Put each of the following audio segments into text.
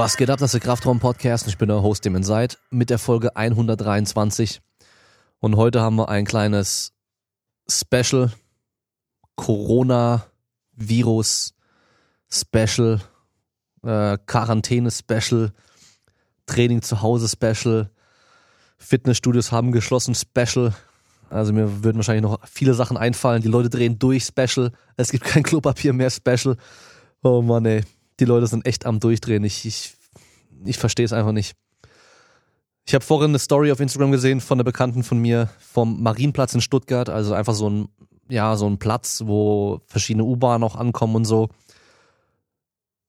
Was geht ab, das ist der Kraftraum-Podcast. Ich bin der Host, dem seid, mit der Folge 123. Und heute haben wir ein kleines Special, Corona-Virus-Special, äh, Quarantäne-Special, Training zu Hause-Special, Fitnessstudios haben geschlossen Special. Also mir würden wahrscheinlich noch viele Sachen einfallen. Die Leute drehen durch Special. Es gibt kein Klopapier mehr Special. Oh Mann, ey die Leute sind echt am Durchdrehen. Ich, ich, ich verstehe es einfach nicht. Ich habe vorhin eine Story auf Instagram gesehen von einer Bekannten von mir vom Marienplatz in Stuttgart, also einfach so ein, ja, so ein Platz, wo verschiedene U-Bahnen auch ankommen und so.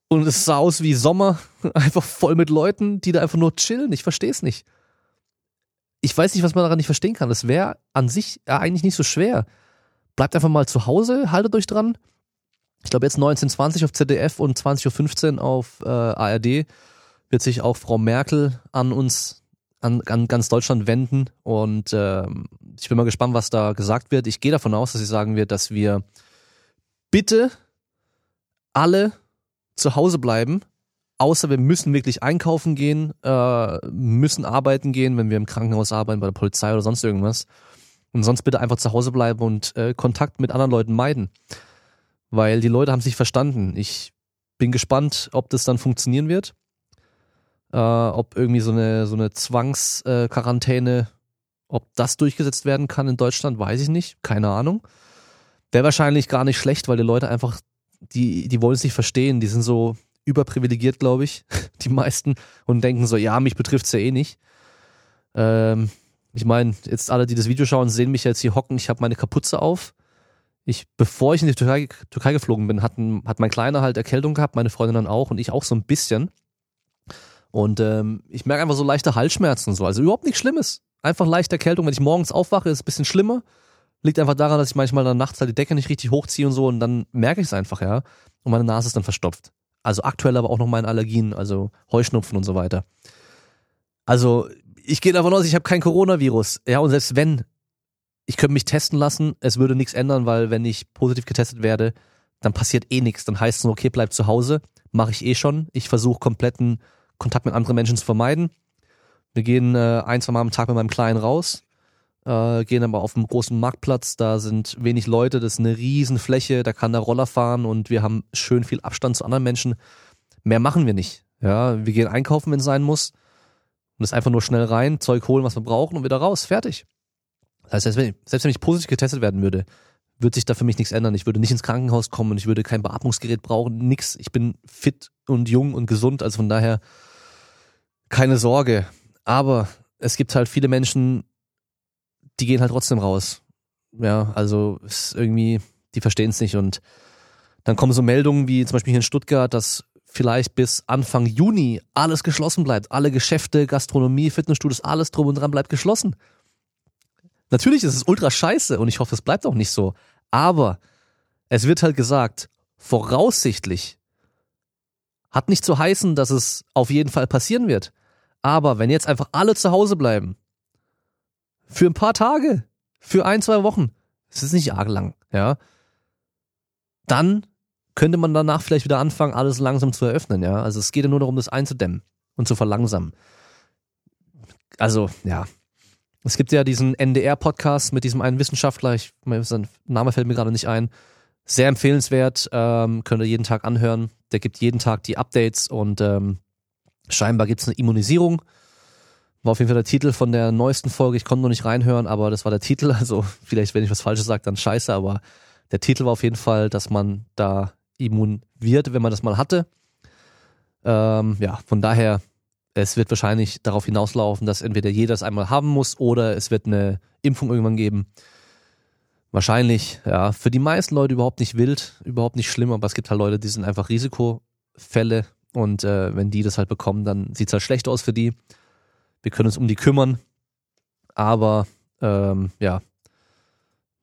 Und es sah aus wie Sommer, einfach voll mit Leuten, die da einfach nur chillen. Ich verstehe es nicht. Ich weiß nicht, was man daran nicht verstehen kann. Es wäre an sich eigentlich nicht so schwer. Bleibt einfach mal zu Hause, haltet euch dran ich glaube jetzt 1920 auf ZDF und 20.15 Uhr auf äh, ARD wird sich auch Frau Merkel an uns, an, an ganz Deutschland wenden. Und äh, ich bin mal gespannt, was da gesagt wird. Ich gehe davon aus, dass sie sagen wird, dass wir bitte alle zu Hause bleiben, außer wir müssen wirklich einkaufen gehen, äh, müssen arbeiten gehen, wenn wir im Krankenhaus arbeiten, bei der Polizei oder sonst irgendwas. Und sonst bitte einfach zu Hause bleiben und äh, Kontakt mit anderen Leuten meiden weil die Leute haben sich verstanden. Ich bin gespannt, ob das dann funktionieren wird. Äh, ob irgendwie so eine, so eine Zwangsquarantäne, ob das durchgesetzt werden kann in Deutschland, weiß ich nicht. Keine Ahnung. Wäre wahrscheinlich gar nicht schlecht, weil die Leute einfach, die, die wollen es nicht verstehen. Die sind so überprivilegiert, glaube ich, die meisten, und denken so, ja, mich betrifft es ja eh nicht. Ähm, ich meine, jetzt alle, die das Video schauen, sehen mich jetzt hier hocken. Ich habe meine Kapuze auf ich, bevor ich in die Türkei, Türkei geflogen bin, hatten, hat mein Kleiner halt Erkältung gehabt, meine Freundin dann auch und ich auch so ein bisschen. Und ähm, ich merke einfach so leichte Halsschmerzen und so. Also überhaupt nichts Schlimmes. Einfach leichte Erkältung. Wenn ich morgens aufwache, ist es ein bisschen schlimmer. Liegt einfach daran, dass ich manchmal dann nachts halt die Decke nicht richtig hochziehe und so und dann merke ich es einfach, ja. Und meine Nase ist dann verstopft. Also aktuell aber auch noch meine Allergien, also Heuschnupfen und so weiter. Also ich gehe davon aus, ich habe kein Coronavirus. Ja, und selbst wenn, ich könnte mich testen lassen, es würde nichts ändern, weil wenn ich positiv getestet werde, dann passiert eh nichts. Dann heißt es nur, okay, bleib zu Hause. Mache ich eh schon. Ich versuche kompletten Kontakt mit anderen Menschen zu vermeiden. Wir gehen äh, ein, zwei Mal am Tag mit meinem Kleinen raus, äh, gehen aber auf einem großen Marktplatz, da sind wenig Leute, das ist eine riesen Fläche, da kann der Roller fahren und wir haben schön viel Abstand zu anderen Menschen. Mehr machen wir nicht. Ja, wir gehen einkaufen, wenn es sein muss. Und das einfach nur schnell rein, Zeug holen, was wir brauchen und wieder raus. Fertig. Das heißt, selbst wenn, selbst wenn ich positiv getestet werden würde, würde sich da für mich nichts ändern. Ich würde nicht ins Krankenhaus kommen und ich würde kein Beatmungsgerät brauchen, nix. Ich bin fit und jung und gesund, also von daher keine Sorge. Aber es gibt halt viele Menschen, die gehen halt trotzdem raus. Ja, also ist irgendwie, die verstehen es nicht und dann kommen so Meldungen wie zum Beispiel hier in Stuttgart, dass vielleicht bis Anfang Juni alles geschlossen bleibt. Alle Geschäfte, Gastronomie, Fitnessstudios, alles drum und dran bleibt geschlossen. Natürlich ist es ultra scheiße und ich hoffe, es bleibt auch nicht so. Aber es wird halt gesagt, voraussichtlich hat nicht zu heißen, dass es auf jeden Fall passieren wird. Aber wenn jetzt einfach alle zu Hause bleiben, für ein paar Tage, für ein, zwei Wochen, es ist nicht arg lang, ja, dann könnte man danach vielleicht wieder anfangen, alles langsam zu eröffnen, ja. Also es geht ja nur darum, das einzudämmen und zu verlangsamen. Also, ja, es gibt ja diesen NDR-Podcast mit diesem einen Wissenschaftler, ich, sein Name fällt mir gerade nicht ein. Sehr empfehlenswert, ähm, könnt ihr jeden Tag anhören. Der gibt jeden Tag die Updates und ähm, scheinbar gibt es eine Immunisierung. War auf jeden Fall der Titel von der neuesten Folge. Ich konnte noch nicht reinhören, aber das war der Titel. Also vielleicht, wenn ich was Falsches sage, dann scheiße, aber der Titel war auf jeden Fall, dass man da immun wird, wenn man das mal hatte. Ähm, ja, von daher es wird wahrscheinlich darauf hinauslaufen, dass entweder jeder es einmal haben muss oder es wird eine Impfung irgendwann geben. Wahrscheinlich, ja, für die meisten Leute überhaupt nicht wild, überhaupt nicht schlimm, aber es gibt halt Leute, die sind einfach Risikofälle und äh, wenn die das halt bekommen, dann sieht es halt schlecht aus für die. Wir können uns um die kümmern, aber ähm, ja,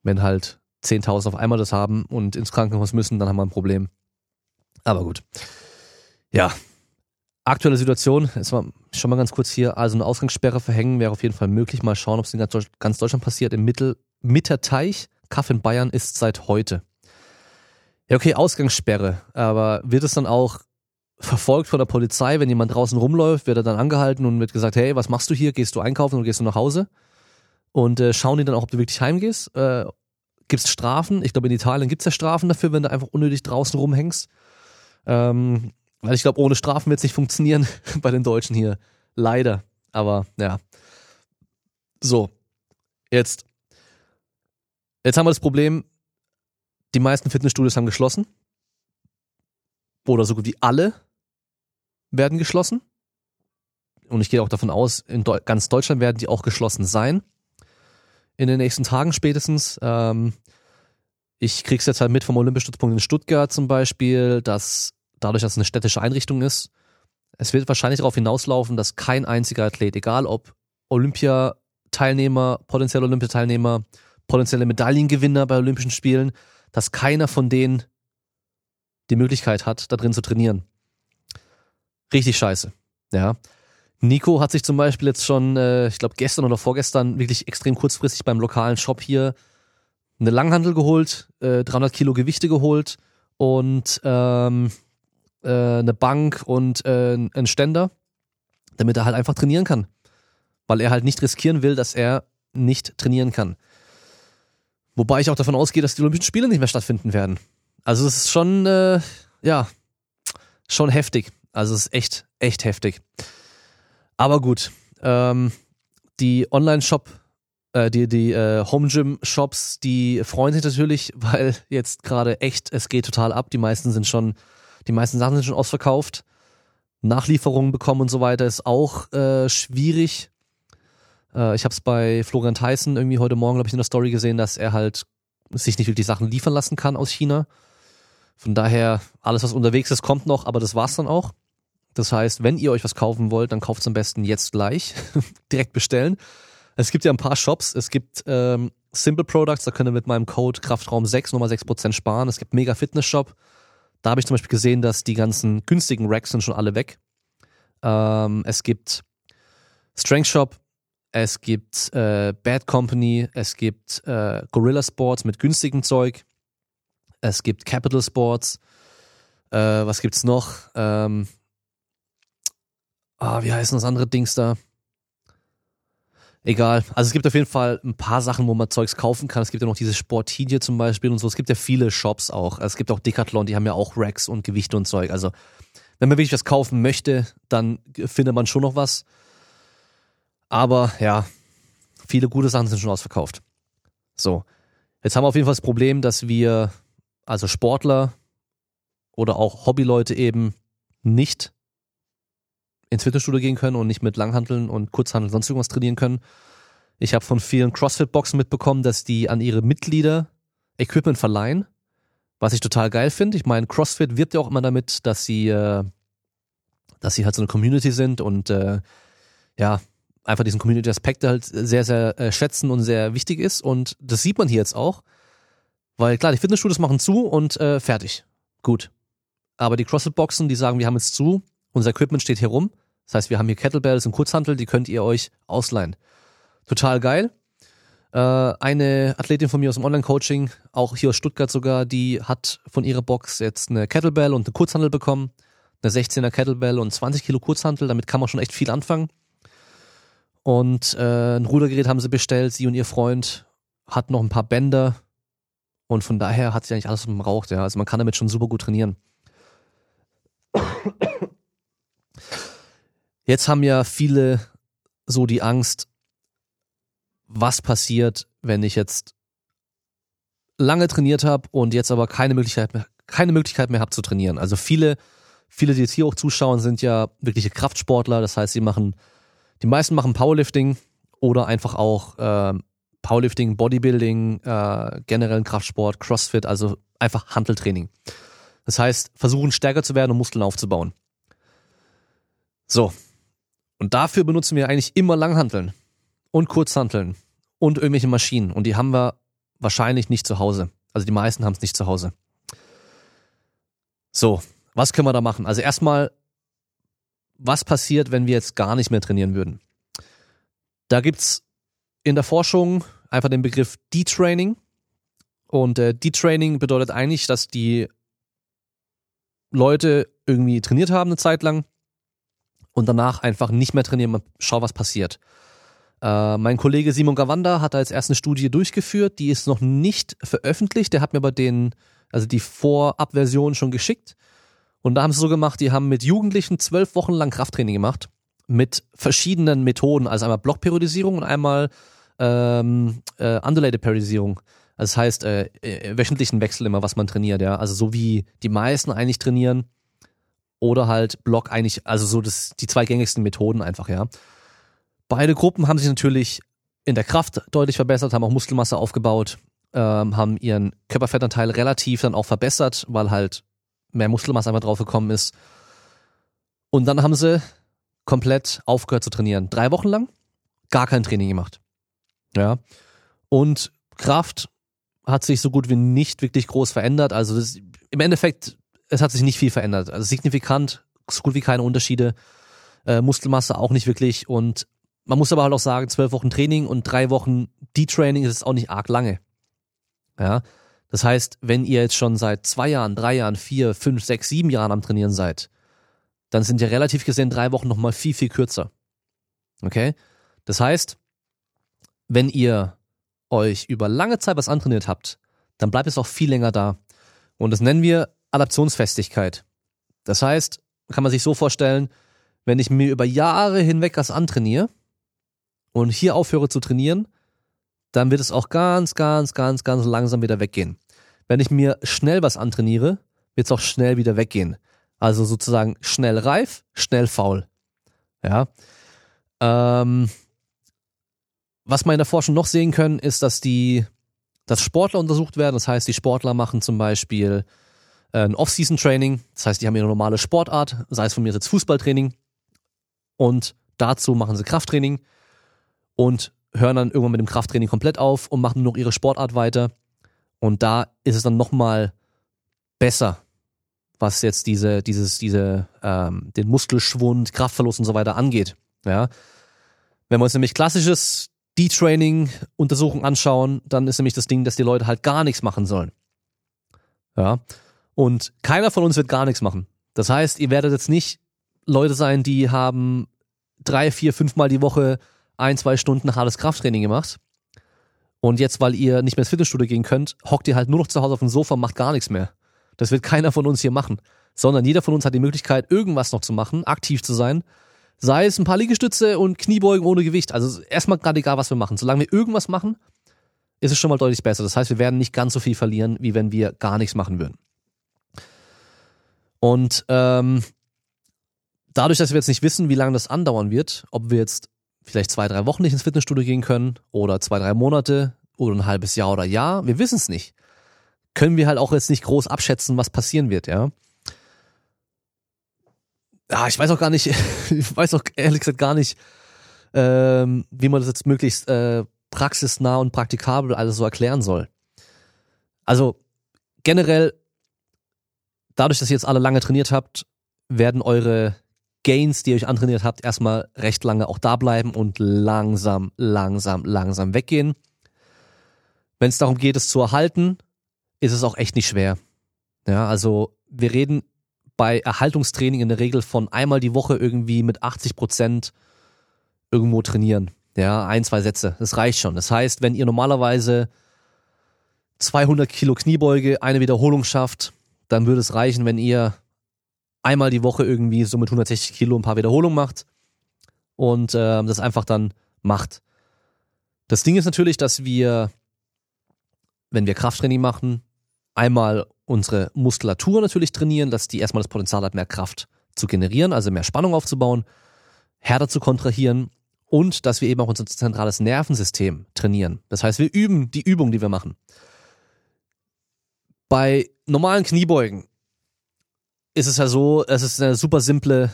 wenn halt 10.000 auf einmal das haben und ins Krankenhaus müssen, dann haben wir ein Problem. Aber gut. Ja, Aktuelle Situation, es war schon mal ganz kurz hier, also eine Ausgangssperre verhängen wäre auf jeden Fall möglich. Mal schauen, ob es in ganz Deutschland passiert. Im Mittel, Mitterteich, Kaff in Bayern ist seit heute. Ja, okay, Ausgangssperre, aber wird es dann auch verfolgt von der Polizei. Wenn jemand draußen rumläuft, wird er dann angehalten und wird gesagt, hey, was machst du hier? Gehst du einkaufen oder gehst du nach Hause? Und äh, schauen die dann auch, ob du wirklich heimgehst. Äh, gibt es Strafen? Ich glaube, in Italien gibt es ja Strafen dafür, wenn du einfach unnötig draußen rumhängst. Ähm, weil ich glaube, ohne Strafen wird es nicht funktionieren bei den Deutschen hier. Leider. Aber ja. So. Jetzt. Jetzt haben wir das Problem, die meisten Fitnessstudios haben geschlossen. Oder so gut wie alle werden geschlossen. Und ich gehe auch davon aus, in Deu ganz Deutschland werden die auch geschlossen sein. In den nächsten Tagen spätestens. Ähm, ich krieg's jetzt halt mit vom Olympiastützpunkt in Stuttgart zum Beispiel, dass dadurch, dass es eine städtische Einrichtung ist, es wird wahrscheinlich darauf hinauslaufen, dass kein einziger Athlet, egal ob Olympiateilnehmer, potenzielle Olympiateilnehmer, potenzielle Medaillengewinner bei Olympischen Spielen, dass keiner von denen die Möglichkeit hat, da drin zu trainieren. Richtig scheiße. Ja. Nico hat sich zum Beispiel jetzt schon, äh, ich glaube gestern oder vorgestern, wirklich extrem kurzfristig beim lokalen Shop hier eine Langhandel geholt, äh, 300 Kilo Gewichte geholt und ähm, äh, eine Bank und äh, einen Ständer, damit er halt einfach trainieren kann. Weil er halt nicht riskieren will, dass er nicht trainieren kann. Wobei ich auch davon ausgehe, dass die Olympischen Spiele nicht mehr stattfinden werden. Also es ist schon, äh, ja, schon heftig. Also es ist echt, echt heftig. Aber gut, ähm, die Online-Shop, äh, die, die äh, Home-Gym-Shops, die freuen sich natürlich, weil jetzt gerade echt, es geht total ab. Die meisten sind schon, die meisten Sachen sind schon ausverkauft. Nachlieferungen bekommen und so weiter ist auch äh, schwierig. Äh, ich habe es bei Florian Tyson irgendwie heute Morgen, glaube ich, in der Story gesehen, dass er halt sich nicht wirklich Sachen liefern lassen kann aus China. Von daher, alles, was unterwegs ist, kommt noch, aber das war's dann auch. Das heißt, wenn ihr euch was kaufen wollt, dann kauft es am besten jetzt gleich. Direkt bestellen. Es gibt ja ein paar Shops. Es gibt ähm, Simple Products, da könnt ihr mit meinem Code Kraftraum 6 nochmal 6% sparen. Es gibt Mega Fitness Shop. Da habe ich zum Beispiel gesehen, dass die ganzen günstigen Racks sind schon alle weg. Ähm, es gibt Strength Shop, es gibt äh, Bad Company, es gibt äh, Gorilla Sports mit günstigem Zeug, es gibt Capital Sports, äh, was gibt's noch? Ähm, ah, wie heißen das andere Dings da? Egal. Also es gibt auf jeden Fall ein paar Sachen, wo man Zeugs kaufen kann. Es gibt ja noch diese Sportinie zum Beispiel und so. Es gibt ja viele Shops auch. Es gibt auch Decathlon, die haben ja auch Racks und Gewichte und Zeug. Also wenn man wirklich was kaufen möchte, dann findet man schon noch was. Aber ja, viele gute Sachen sind schon ausverkauft. So. Jetzt haben wir auf jeden Fall das Problem, dass wir, also Sportler oder auch Hobbyleute eben nicht ins Fitnessstudio gehen können und nicht mit Langhanteln und Kurzhanteln sonst irgendwas trainieren können. Ich habe von vielen CrossFit-Boxen mitbekommen, dass die an ihre Mitglieder Equipment verleihen, was ich total geil finde. Ich meine, CrossFit wirbt ja auch immer damit, dass sie, äh, dass sie halt so eine Community sind und äh, ja, einfach diesen Community-Aspekt halt sehr, sehr äh, schätzen und sehr wichtig ist. Und das sieht man hier jetzt auch. Weil klar, die Fitnessstudios machen zu und äh, fertig. Gut. Aber die CrossFit-Boxen, die sagen, wir haben jetzt zu, unser Equipment steht hier rum. Das heißt, wir haben hier Kettlebells und Kurzhantel, die könnt ihr euch ausleihen. Total geil. Äh, eine Athletin von mir aus dem Online-Coaching, auch hier aus Stuttgart sogar, die hat von ihrer Box jetzt eine Kettlebell und eine Kurzhantel bekommen. Eine 16er Kettlebell und 20 Kilo Kurzhantel. Damit kann man schon echt viel anfangen. Und äh, ein Rudergerät haben sie bestellt. Sie und ihr Freund hat noch ein paar Bänder. Und von daher hat sie eigentlich alles verbraucht. Ja. Also man kann damit schon super gut trainieren. Jetzt haben ja viele so die Angst, was passiert, wenn ich jetzt lange trainiert habe und jetzt aber keine Möglichkeit mehr, keine Möglichkeit mehr habe zu trainieren. Also viele, viele, die jetzt hier auch zuschauen, sind ja wirkliche Kraftsportler. Das heißt, sie machen, die meisten machen Powerlifting oder einfach auch äh, Powerlifting, Bodybuilding, äh, generellen Kraftsport, Crossfit, also einfach Handeltraining. Das heißt, versuchen stärker zu werden und Muskeln aufzubauen. So, und dafür benutzen wir eigentlich immer Langhanteln und Kurzhanteln und irgendwelche Maschinen. Und die haben wir wahrscheinlich nicht zu Hause. Also die meisten haben es nicht zu Hause. So, was können wir da machen? Also erstmal, was passiert, wenn wir jetzt gar nicht mehr trainieren würden? Da gibt's in der Forschung einfach den Begriff Detraining. Und äh, Detraining bedeutet eigentlich, dass die Leute irgendwie trainiert haben eine Zeit lang und danach einfach nicht mehr trainieren, schau, was passiert. Äh, mein Kollege Simon Gawanda hat da jetzt erst eine Studie durchgeführt, die ist noch nicht veröffentlicht. Der hat mir aber den, also die Vorabversion schon geschickt. Und da haben sie so gemacht, die haben mit Jugendlichen zwölf Wochen lang Krafttraining gemacht. Mit verschiedenen Methoden. Also einmal Blockperiodisierung und einmal ähm, äh, Undulated Periodisierung. Also das heißt, äh, äh, wöchentlichen Wechsel immer, was man trainiert, ja. Also so wie die meisten eigentlich trainieren. Oder halt Block eigentlich, also so das, die zwei gängigsten Methoden einfach, ja. Beide Gruppen haben sich natürlich in der Kraft deutlich verbessert, haben auch Muskelmasse aufgebaut, ähm, haben ihren Körperfettanteil relativ dann auch verbessert, weil halt mehr Muskelmasse einfach drauf gekommen ist. Und dann haben sie komplett aufgehört zu trainieren. Drei Wochen lang gar kein Training gemacht. Ja. Und Kraft hat sich so gut wie nicht wirklich groß verändert. Also das, im Endeffekt, es hat sich nicht viel verändert. Also signifikant, so gut wie keine Unterschiede. Äh, Muskelmasse auch nicht wirklich. Und man muss aber halt auch sagen, zwölf Wochen Training und drei Wochen D-Training ist auch nicht arg lange. Ja. Das heißt, wenn ihr jetzt schon seit zwei Jahren, drei Jahren, vier, fünf, sechs, sieben Jahren am Trainieren seid, dann sind ja relativ gesehen drei Wochen nochmal viel, viel kürzer. Okay? Das heißt, wenn ihr euch über lange Zeit was antrainiert habt, dann bleibt es auch viel länger da. Und das nennen wir Adaptionsfestigkeit. Das heißt, kann man sich so vorstellen, wenn ich mir über Jahre hinweg was antrainiere, und hier aufhöre zu trainieren, dann wird es auch ganz, ganz, ganz, ganz langsam wieder weggehen. Wenn ich mir schnell was antrainiere, wird es auch schnell wieder weggehen. Also sozusagen schnell reif, schnell faul. Ja. Ähm, was wir in der Forschung noch sehen können, ist, dass die, dass Sportler untersucht werden. Das heißt, die Sportler machen zum Beispiel äh, ein Off-Season-Training. Das heißt, die haben ihre normale Sportart, sei es von mir jetzt Fußballtraining. Und dazu machen sie Krafttraining und hören dann irgendwann mit dem Krafttraining komplett auf und machen nur noch ihre Sportart weiter. Und da ist es dann nochmal besser, was jetzt diese, dieses, diese, ähm, den Muskelschwund, Kraftverlust und so weiter angeht. Ja. Wenn wir uns nämlich klassisches D-Training-Untersuchung anschauen, dann ist nämlich das Ding, dass die Leute halt gar nichts machen sollen. Ja. Und keiner von uns wird gar nichts machen. Das heißt, ihr werdet jetzt nicht Leute sein, die haben drei, vier, fünfmal die Woche ein, zwei Stunden hartes Krafttraining gemacht. Und jetzt, weil ihr nicht mehr ins Fitnessstudio gehen könnt, hockt ihr halt nur noch zu Hause auf dem Sofa macht gar nichts mehr. Das wird keiner von uns hier machen. Sondern jeder von uns hat die Möglichkeit, irgendwas noch zu machen, aktiv zu sein. Sei es ein paar Liegestütze und Kniebeugen ohne Gewicht. Also erstmal gerade egal, was wir machen. Solange wir irgendwas machen, ist es schon mal deutlich besser. Das heißt, wir werden nicht ganz so viel verlieren, wie wenn wir gar nichts machen würden. Und ähm, dadurch, dass wir jetzt nicht wissen, wie lange das andauern wird, ob wir jetzt vielleicht zwei, drei Wochen nicht ins Fitnessstudio gehen können oder zwei, drei Monate oder ein halbes Jahr oder Jahr, wir wissen es nicht. Können wir halt auch jetzt nicht groß abschätzen, was passieren wird, ja. Ja, ich weiß auch gar nicht, ich weiß auch ehrlich gesagt gar nicht, ähm, wie man das jetzt möglichst äh, praxisnah und praktikabel alles so erklären soll. Also generell, dadurch, dass ihr jetzt alle lange trainiert habt, werden eure Gains, die ihr euch antrainiert habt, erstmal recht lange auch da bleiben und langsam, langsam, langsam weggehen. Wenn es darum geht, es zu erhalten, ist es auch echt nicht schwer. Ja, also wir reden bei Erhaltungstraining in der Regel von einmal die Woche irgendwie mit 80 Prozent irgendwo trainieren. Ja, ein, zwei Sätze. Das reicht schon. Das heißt, wenn ihr normalerweise 200 Kilo Kniebeuge, eine Wiederholung schafft, dann würde es reichen, wenn ihr einmal die Woche irgendwie so mit 160 Kilo ein paar Wiederholungen macht und äh, das einfach dann macht. Das Ding ist natürlich, dass wir, wenn wir Krafttraining machen, einmal unsere Muskulatur natürlich trainieren, dass die erstmal das Potenzial hat, mehr Kraft zu generieren, also mehr Spannung aufzubauen, härter zu kontrahieren und dass wir eben auch unser zentrales Nervensystem trainieren. Das heißt, wir üben die Übung, die wir machen. Bei normalen Kniebeugen ist es ja so, es ist eine super simple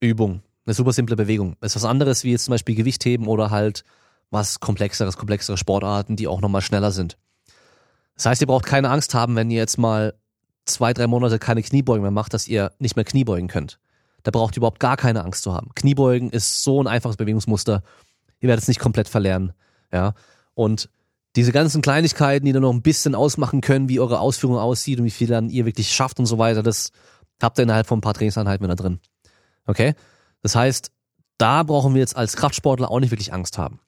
Übung, eine super simple Bewegung. Es ist was anderes wie jetzt zum Beispiel Gewichtheben oder halt was komplexeres, komplexere Sportarten, die auch nochmal schneller sind. Das heißt, ihr braucht keine Angst haben, wenn ihr jetzt mal zwei, drei Monate keine Kniebeugen mehr macht, dass ihr nicht mehr Kniebeugen könnt. Da braucht ihr überhaupt gar keine Angst zu haben. Kniebeugen ist so ein einfaches Bewegungsmuster. Ihr werdet es nicht komplett verlernen. Ja. Und diese ganzen Kleinigkeiten, die dann noch ein bisschen ausmachen können, wie eure Ausführung aussieht und wie viel dann ihr wirklich schafft und so weiter, das habt ihr innerhalb von ein paar Trainingseinheiten wieder drin. Okay? Das heißt, da brauchen wir jetzt als Kraftsportler auch nicht wirklich Angst haben.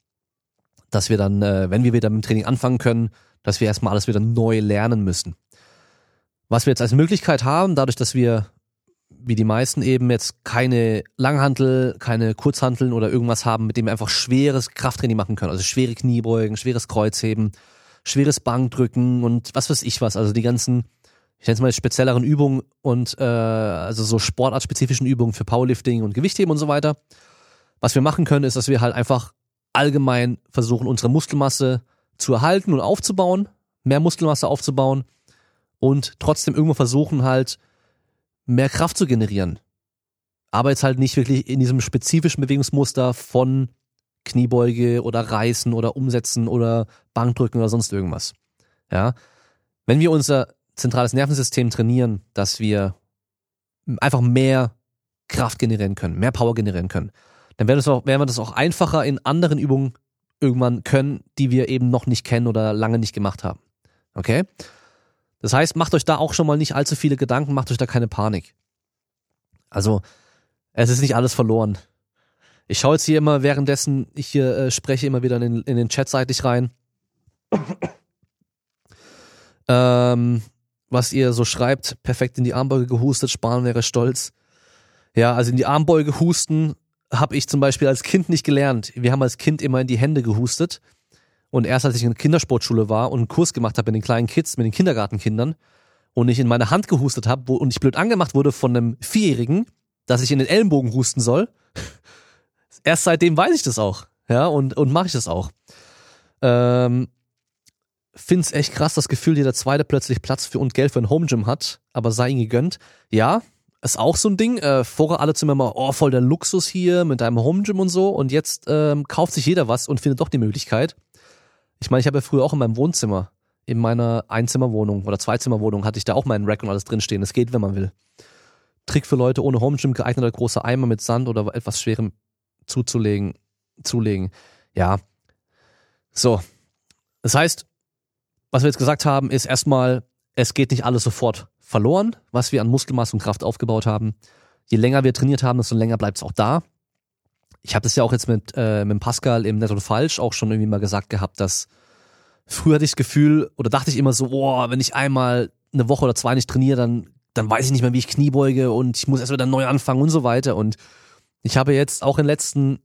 Dass wir dann, äh, wenn wir wieder mit dem Training anfangen können, dass wir erstmal alles wieder neu lernen müssen. Was wir jetzt als Möglichkeit haben, dadurch, dass wir, wie die meisten eben, jetzt keine Langhantel, keine Kurzhanteln oder irgendwas haben, mit dem wir einfach schweres Krafttraining machen können. Also schwere Kniebeugen, schweres Kreuzheben, schweres Bankdrücken und was weiß ich was. Also die ganzen, ich nenne es mal spezielleren Übungen und äh, also so sportartspezifischen Übungen für Powerlifting und Gewichtheben und so weiter. Was wir machen können, ist, dass wir halt einfach allgemein versuchen, unsere Muskelmasse zu erhalten und aufzubauen, mehr Muskelmasse aufzubauen und trotzdem irgendwo versuchen halt mehr Kraft zu generieren. Aber jetzt halt nicht wirklich in diesem spezifischen Bewegungsmuster von Kniebeuge oder Reißen oder Umsetzen oder Bankdrücken oder sonst irgendwas. Ja. Wenn wir unser zentrales Nervensystem trainieren, dass wir einfach mehr Kraft generieren können, mehr Power generieren können, dann werden wir das auch einfacher in anderen Übungen irgendwann können, die wir eben noch nicht kennen oder lange nicht gemacht haben. Okay? Das heißt, macht euch da auch schon mal nicht allzu viele Gedanken, macht euch da keine Panik. Also, es ist nicht alles verloren. Ich schaue jetzt hier immer, währenddessen ich hier äh, spreche, immer wieder in den, in den Chat seitlich rein. ähm, was ihr so schreibt, perfekt in die Armbeuge gehustet, Sparen wäre stolz. Ja, also in die Armbeuge husten habe ich zum Beispiel als Kind nicht gelernt. Wir haben als Kind immer in die Hände gehustet. Und erst als ich in der Kindersportschule war und einen Kurs gemacht habe mit den kleinen Kids, mit den Kindergartenkindern und ich in meine Hand gehustet habe und ich blöd angemacht wurde von einem Vierjährigen, dass ich in den Ellenbogen husten soll, erst seitdem weiß ich das auch. Ja, und, und mache ich das auch. Ähm, find's echt krass, das Gefühl, jeder Zweite plötzlich Platz für und Geld für ein Home Gym hat, aber sei ihm gegönnt. Ja, ist auch so ein Ding. Äh, vorher alle zu mir mal, oh, voll der Luxus hier mit deinem Home Gym und so. Und jetzt ähm, kauft sich jeder was und findet doch die Möglichkeit. Ich meine, ich habe ja früher auch in meinem Wohnzimmer, in meiner Einzimmerwohnung oder Zweizimmerwohnung, hatte ich da auch meinen Rack und alles drinstehen. Es geht, wenn man will. Trick für Leute ohne Home Gym, geeigneter großer Eimer mit Sand oder etwas Schwerem zuzulegen, zulegen. Ja. So. Das heißt, was wir jetzt gesagt haben, ist erstmal, es geht nicht alles sofort verloren, was wir an Muskelmasse und Kraft aufgebaut haben. Je länger wir trainiert haben, desto länger bleibt es auch da. Ich habe das ja auch jetzt mit, äh, mit Pascal im Netto Falsch auch schon irgendwie mal gesagt gehabt, dass früher hatte ich das Gefühl oder dachte ich immer so, oh, wenn ich einmal eine Woche oder zwei nicht trainiere, dann, dann weiß ich nicht mehr, wie ich Knie beuge und ich muss erst wieder neu anfangen und so weiter. Und ich habe jetzt auch in letzten,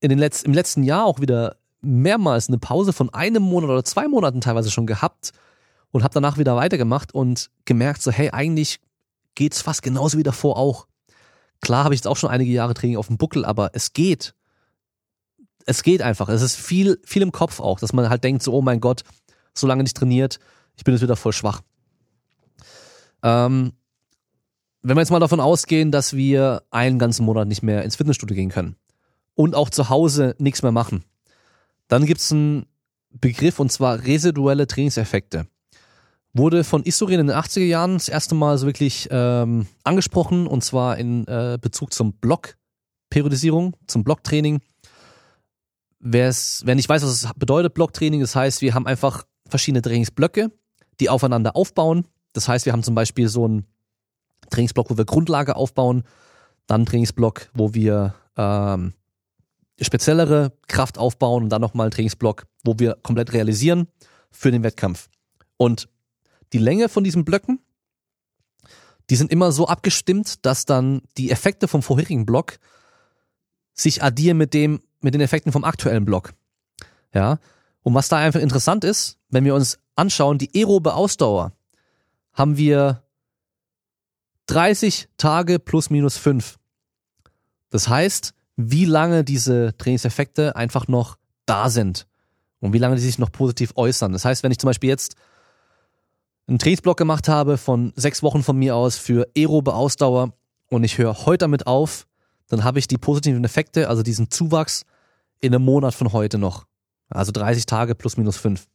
in den letzten, im letzten Jahr auch wieder mehrmals eine Pause von einem Monat oder zwei Monaten teilweise schon gehabt und habe danach wieder weitergemacht und gemerkt so, hey, eigentlich geht's fast genauso wie davor auch. Klar habe ich jetzt auch schon einige Jahre Training auf dem Buckel, aber es geht. Es geht einfach. Es ist viel, viel im Kopf auch, dass man halt denkt so, oh mein Gott, so lange nicht trainiert, ich bin jetzt wieder voll schwach. Ähm, wenn wir jetzt mal davon ausgehen, dass wir einen ganzen Monat nicht mehr ins Fitnessstudio gehen können und auch zu Hause nichts mehr machen, dann gibt's einen Begriff und zwar residuelle Trainingseffekte. Wurde von Isorin in den 80er Jahren das erste Mal so wirklich ähm, angesprochen und zwar in äh, Bezug zum Blockperiodisierung, zum Blocktraining. Wer's, wer nicht weiß, was es bedeutet, Blocktraining, das heißt, wir haben einfach verschiedene Trainingsblöcke, die aufeinander aufbauen. Das heißt, wir haben zum Beispiel so einen Trainingsblock, wo wir Grundlage aufbauen, dann einen Trainingsblock, wo wir ähm, speziellere Kraft aufbauen und dann nochmal einen Trainingsblock, wo wir komplett realisieren für den Wettkampf. Und die Länge von diesen Blöcken, die sind immer so abgestimmt, dass dann die Effekte vom vorherigen Block sich addieren mit dem, mit den Effekten vom aktuellen Block. Ja. Und was da einfach interessant ist, wenn wir uns anschauen, die aerobe Ausdauer, haben wir 30 Tage plus minus 5. Das heißt, wie lange diese Trainingseffekte einfach noch da sind und wie lange die sich noch positiv äußern. Das heißt, wenn ich zum Beispiel jetzt einen Trainingsblock gemacht habe von sechs Wochen von mir aus für aerobe Ausdauer und ich höre heute damit auf, dann habe ich die positiven Effekte, also diesen Zuwachs in einem Monat von heute noch. Also 30 Tage plus minus 5.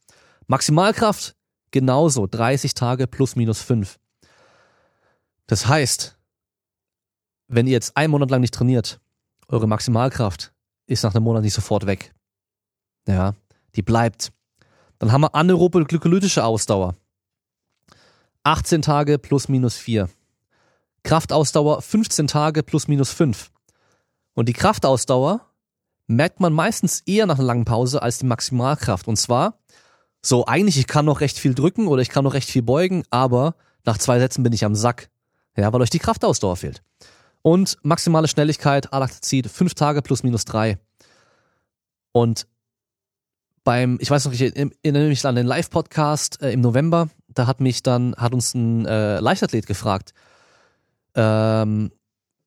Maximalkraft genauso, 30 Tage plus minus 5. Das heißt, wenn ihr jetzt einen Monat lang nicht trainiert eure Maximalkraft ist nach einem Monat nicht sofort weg. Ja, die bleibt. Dann haben wir anaerobe glykolytische Ausdauer. 18 Tage plus minus 4. Kraftausdauer 15 Tage plus minus 5. Und die Kraftausdauer merkt man meistens eher nach einer langen Pause als die Maximalkraft. Und zwar, so eigentlich, ich kann noch recht viel drücken oder ich kann noch recht viel beugen, aber nach zwei Sätzen bin ich am Sack. Ja, weil euch die Kraftausdauer fehlt. Und maximale Schnelligkeit, Alaktazid, 5 Tage plus minus 3. Und beim, ich weiß noch, ich erinnere mich an den Live-Podcast äh, im November, da hat mich dann, hat uns ein äh, Leichtathlet gefragt, ähm,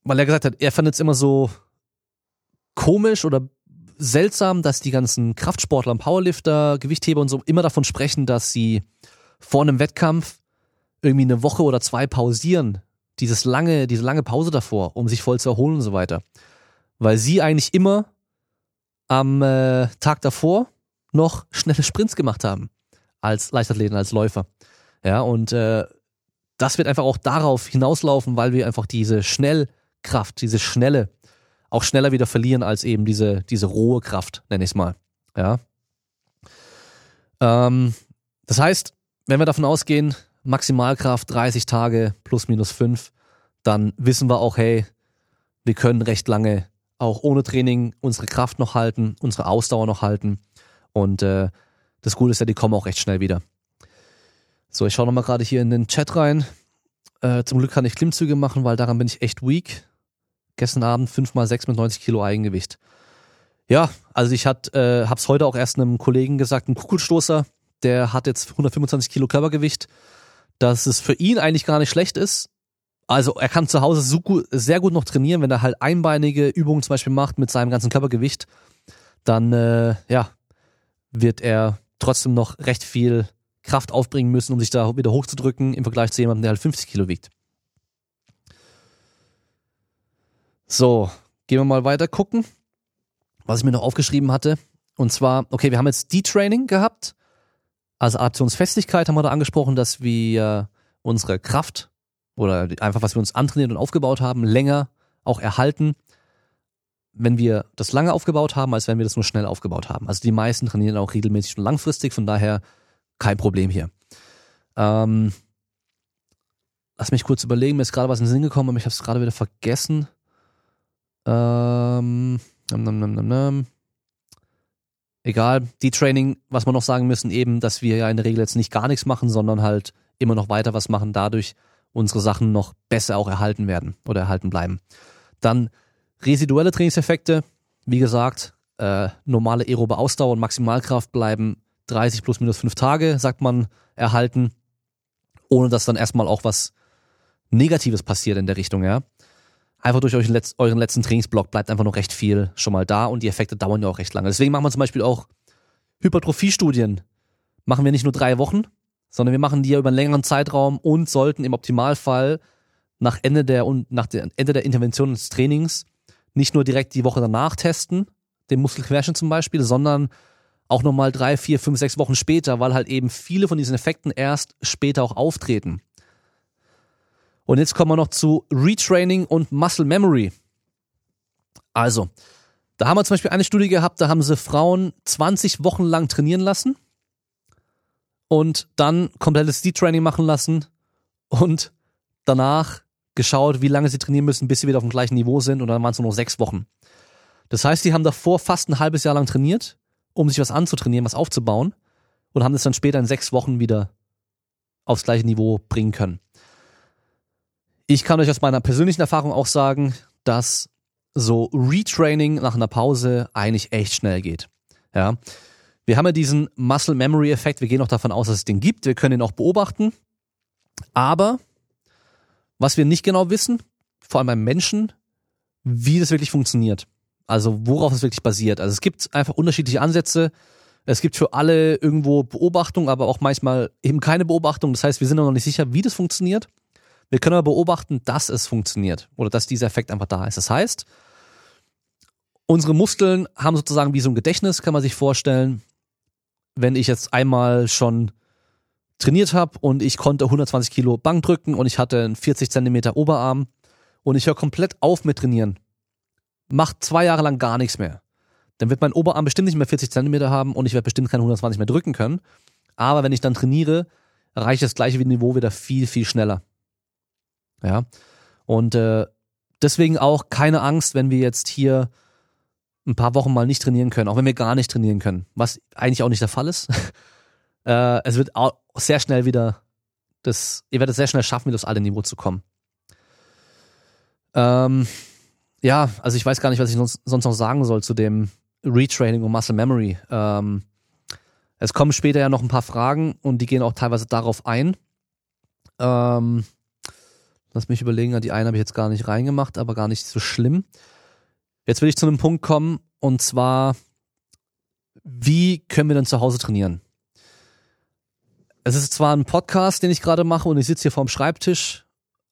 weil er gesagt hat, er fand es immer so komisch oder seltsam, dass die ganzen Kraftsportler und Powerlifter, Gewichtheber und so immer davon sprechen, dass sie vor einem Wettkampf irgendwie eine Woche oder zwei pausieren. Dieses lange, diese lange Pause davor, um sich voll zu erholen und so weiter. Weil sie eigentlich immer am äh, Tag davor noch schnelle Sprints gemacht haben. Als Leichtathleten, als Läufer. Ja, und äh, das wird einfach auch darauf hinauslaufen, weil wir einfach diese Schnellkraft, diese schnelle, auch schneller wieder verlieren als eben diese, diese rohe Kraft, nenne ich es mal. Ja. Ähm, das heißt, wenn wir davon ausgehen, Maximalkraft 30 Tage plus minus 5, dann wissen wir auch, hey, wir können recht lange auch ohne Training unsere Kraft noch halten, unsere Ausdauer noch halten. Und äh, das Gute ist ja, die kommen auch recht schnell wieder. So, ich schaue nochmal gerade hier in den Chat rein. Äh, zum Glück kann ich Klimmzüge machen, weil daran bin ich echt weak. Gestern Abend 5 mal 6 mit 90 Kilo Eigengewicht. Ja, also ich hat, äh, hab's heute auch erst einem Kollegen gesagt, ein Kugelstoßer, der hat jetzt 125 Kilo Körpergewicht, dass es für ihn eigentlich gar nicht schlecht ist. Also er kann zu Hause so gut, sehr gut noch trainieren, wenn er halt einbeinige Übungen zum Beispiel macht mit seinem ganzen Körpergewicht, dann äh, ja, wird er trotzdem noch recht viel Kraft aufbringen müssen, um sich da wieder hochzudrücken, im Vergleich zu jemandem, der halt 50 Kilo wiegt. So, gehen wir mal weiter gucken, was ich mir noch aufgeschrieben hatte. Und zwar, okay, wir haben jetzt D-Training gehabt. Also Adaptionsfestigkeit haben wir da angesprochen, dass wir unsere Kraft oder einfach, was wir uns antrainiert und aufgebaut haben, länger auch erhalten, wenn wir das lange aufgebaut haben, als wenn wir das nur schnell aufgebaut haben. Also die meisten trainieren auch regelmäßig und langfristig, von daher kein Problem hier. Ähm, lass mich kurz überlegen, mir ist gerade was in den Sinn gekommen, aber ich habe es gerade wieder vergessen. Ähm, nam, nam, nam, nam, Egal, die Training, was wir noch sagen müssen, eben, dass wir ja in der Regel jetzt nicht gar nichts machen, sondern halt immer noch weiter was machen, dadurch unsere Sachen noch besser auch erhalten werden oder erhalten bleiben. Dann residuelle Trainingseffekte, wie gesagt, äh, normale aerobe Ausdauer und Maximalkraft bleiben 30 plus minus 5 Tage, sagt man, erhalten, ohne dass dann erstmal auch was Negatives passiert in der Richtung, ja. Einfach durch euren, Letz-, euren letzten Trainingsblock bleibt einfach noch recht viel schon mal da und die Effekte dauern ja auch recht lange. Deswegen machen wir zum Beispiel auch Hypertrophie-Studien. Machen wir nicht nur drei Wochen, sondern wir machen die ja über einen längeren Zeitraum und sollten im Optimalfall nach Ende der, nach der, Ende der Intervention des Trainings nicht nur direkt die Woche danach testen, den Muskelquerschnitt zum Beispiel, sondern auch nochmal drei, vier, fünf, sechs Wochen später, weil halt eben viele von diesen Effekten erst später auch auftreten. Und jetzt kommen wir noch zu Retraining und Muscle Memory. Also, da haben wir zum Beispiel eine Studie gehabt, da haben sie Frauen 20 Wochen lang trainieren lassen und dann komplettes Speed-Training machen lassen und danach geschaut, wie lange sie trainieren müssen, bis sie wieder auf dem gleichen Niveau sind und dann waren es nur noch sechs Wochen. Das heißt, die haben davor fast ein halbes Jahr lang trainiert um sich was anzutrainieren, was aufzubauen und haben das dann später in sechs Wochen wieder aufs gleiche Niveau bringen können. Ich kann euch aus meiner persönlichen Erfahrung auch sagen, dass so Retraining nach einer Pause eigentlich echt schnell geht. Ja. Wir haben ja diesen Muscle Memory Effekt. Wir gehen auch davon aus, dass es den gibt. Wir können ihn auch beobachten. Aber was wir nicht genau wissen, vor allem beim Menschen, wie das wirklich funktioniert. Also worauf es wirklich basiert. Also es gibt einfach unterschiedliche Ansätze. Es gibt für alle irgendwo Beobachtung, aber auch manchmal eben keine Beobachtung. Das heißt, wir sind noch nicht sicher, wie das funktioniert. Wir können aber beobachten, dass es funktioniert oder dass dieser Effekt einfach da ist. Das heißt, unsere Muskeln haben sozusagen wie so ein Gedächtnis, kann man sich vorstellen. Wenn ich jetzt einmal schon trainiert habe und ich konnte 120 Kilo Bank drücken und ich hatte einen 40 Zentimeter Oberarm und ich höre komplett auf mit trainieren, macht zwei Jahre lang gar nichts mehr. Dann wird mein Oberarm bestimmt nicht mehr 40 Zentimeter haben und ich werde bestimmt keine 120 mehr drücken können. Aber wenn ich dann trainiere, erreiche ich das gleiche Niveau wieder viel, viel schneller. Ja. Und äh, deswegen auch keine Angst, wenn wir jetzt hier ein paar Wochen mal nicht trainieren können, auch wenn wir gar nicht trainieren können, was eigentlich auch nicht der Fall ist. äh, es wird auch sehr schnell wieder das, ihr werdet sehr schnell schaffen, wieder aufs alte Niveau zu kommen. Ähm, ja, also ich weiß gar nicht, was ich sonst, noch sagen soll zu dem Retraining und Muscle Memory. Ähm, es kommen später ja noch ein paar Fragen und die gehen auch teilweise darauf ein. Ähm, lass mich überlegen, die eine habe ich jetzt gar nicht reingemacht, aber gar nicht so schlimm. Jetzt will ich zu einem Punkt kommen und zwar, wie können wir denn zu Hause trainieren? Es ist zwar ein Podcast, den ich gerade mache und ich sitze hier vorm Schreibtisch,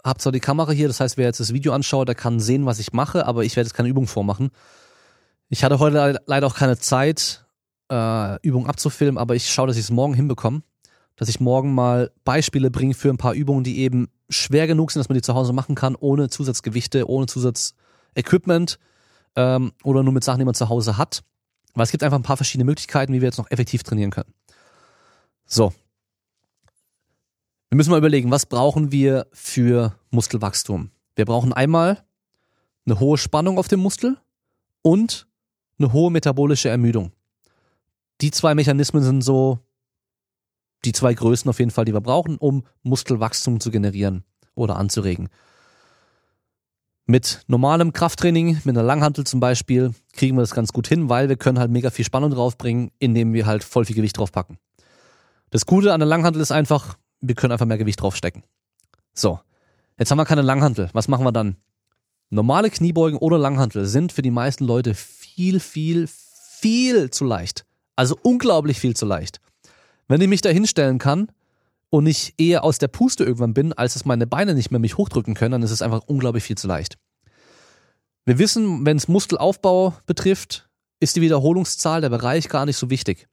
habe zwar die Kamera hier, das heißt, wer jetzt das Video anschaut, der kann sehen, was ich mache, aber ich werde jetzt keine Übung vormachen. Ich hatte heute leider auch keine Zeit, äh, Übungen abzufilmen, aber ich schaue, dass ich es morgen hinbekomme, dass ich morgen mal Beispiele bringe für ein paar Übungen, die eben schwer genug sind, dass man die zu Hause machen kann, ohne Zusatzgewichte, ohne Zusatzequipment ähm, oder nur mit Sachen, die man zu Hause hat. Weil es gibt einfach ein paar verschiedene Möglichkeiten, wie wir jetzt noch effektiv trainieren können. So. Wir müssen mal überlegen, was brauchen wir für Muskelwachstum? Wir brauchen einmal eine hohe Spannung auf dem Muskel und eine hohe metabolische Ermüdung. Die zwei Mechanismen sind so die zwei Größen auf jeden Fall, die wir brauchen, um Muskelwachstum zu generieren oder anzuregen. Mit normalem Krafttraining, mit einer Langhantel zum Beispiel, kriegen wir das ganz gut hin, weil wir können halt mega viel Spannung draufbringen, indem wir halt voll viel Gewicht draufpacken. Das Gute an der Langhantel ist einfach, wir können einfach mehr Gewicht draufstecken. So, jetzt haben wir keine Langhantel. Was machen wir dann? Normale Kniebeugen oder Langhantel sind für die meisten Leute viel, viel, viel zu leicht. Also unglaublich viel zu leicht. Wenn ich mich da hinstellen kann und ich eher aus der Puste irgendwann bin, als dass meine Beine nicht mehr mich hochdrücken können, dann ist es einfach unglaublich viel zu leicht. Wir wissen, wenn es Muskelaufbau betrifft, ist die Wiederholungszahl der Bereich gar nicht so wichtig.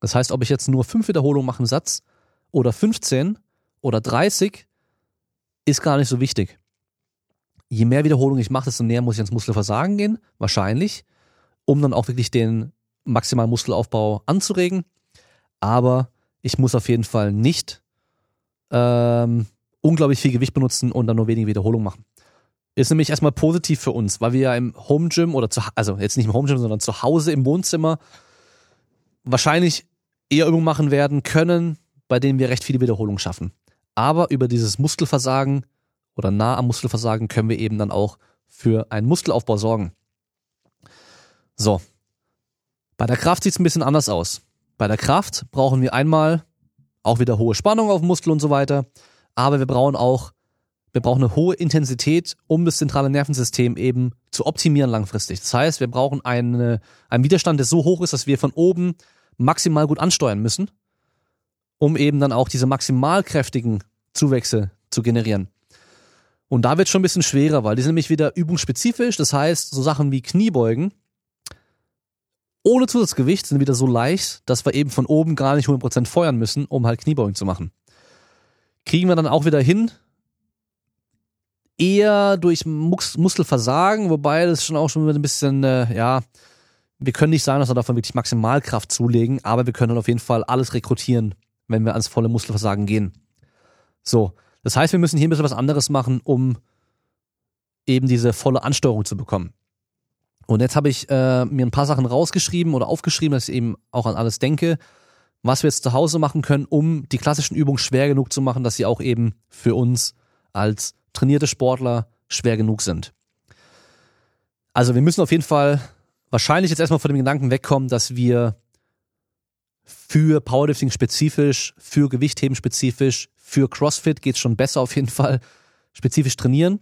Das heißt, ob ich jetzt nur fünf Wiederholungen mache im Satz oder 15 oder 30, ist gar nicht so wichtig. Je mehr Wiederholungen ich mache, desto näher muss ich ans Muskelversagen gehen, wahrscheinlich, um dann auch wirklich den maximalen Muskelaufbau anzuregen. Aber ich muss auf jeden Fall nicht ähm, unglaublich viel Gewicht benutzen und dann nur wenige Wiederholungen machen. Ist nämlich erstmal positiv für uns, weil wir ja im Home Gym oder zu, also jetzt nicht im Home Gym, sondern zu Hause im Wohnzimmer wahrscheinlich eher Übungen machen werden können, bei denen wir recht viele Wiederholungen schaffen. Aber über dieses Muskelversagen oder nah am Muskelversagen können wir eben dann auch für einen Muskelaufbau sorgen. So. Bei der Kraft sieht es ein bisschen anders aus. Bei der Kraft brauchen wir einmal auch wieder hohe Spannung auf dem Muskel und so weiter. Aber wir brauchen auch, wir brauchen eine hohe Intensität, um das zentrale Nervensystem eben zu optimieren langfristig. Das heißt, wir brauchen eine, einen Widerstand, der so hoch ist, dass wir von oben maximal gut ansteuern müssen, um eben dann auch diese maximal kräftigen Zuwächse zu generieren. Und da wird schon ein bisschen schwerer, weil die sind nämlich wieder übungsspezifisch. Das heißt, so Sachen wie Kniebeugen ohne Zusatzgewicht sind wieder so leicht, dass wir eben von oben gar nicht 100% feuern müssen, um halt Kniebeugen zu machen. Kriegen wir dann auch wieder hin, eher durch Mus Muskelversagen, wobei das schon auch schon ein bisschen, äh, ja, wir können nicht sagen, dass wir davon wirklich Maximalkraft zulegen, aber wir können auf jeden Fall alles rekrutieren, wenn wir ans volle Muskelversagen gehen. So, das heißt, wir müssen hier ein bisschen was anderes machen, um eben diese volle Ansteuerung zu bekommen. Und jetzt habe ich äh, mir ein paar Sachen rausgeschrieben oder aufgeschrieben, dass ich eben auch an alles denke, was wir jetzt zu Hause machen können, um die klassischen Übungen schwer genug zu machen, dass sie auch eben für uns als trainierte Sportler schwer genug sind. Also wir müssen auf jeden Fall wahrscheinlich jetzt erstmal von dem Gedanken wegkommen, dass wir für Powerlifting spezifisch, für Gewichtheben spezifisch, für CrossFit geht's schon besser auf jeden Fall, spezifisch trainieren,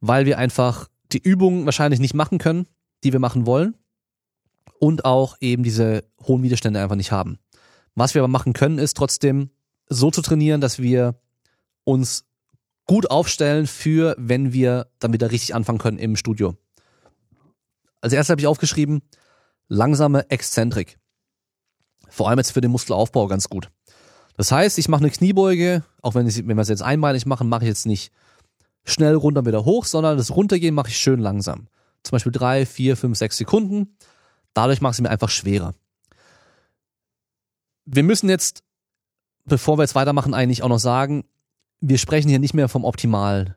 weil wir einfach die Übungen wahrscheinlich nicht machen können, die wir machen wollen und auch eben diese hohen Widerstände einfach nicht haben. Was wir aber machen können, ist trotzdem so zu trainieren, dass wir uns gut aufstellen für, wenn wir dann wieder richtig anfangen können im Studio. Als erstes habe ich aufgeschrieben, langsame Exzentrik. Vor allem jetzt für den Muskelaufbau ganz gut. Das heißt, ich mache eine Kniebeuge, auch wenn, ich, wenn wir es jetzt einmalig machen, mache ich jetzt nicht schnell runter wieder hoch, sondern das Runtergehen mache ich schön langsam. Zum Beispiel drei, vier, fünf, sechs Sekunden. Dadurch mache ich es mir einfach schwerer. Wir müssen jetzt, bevor wir jetzt weitermachen, eigentlich auch noch sagen, wir sprechen hier nicht mehr vom Optimal,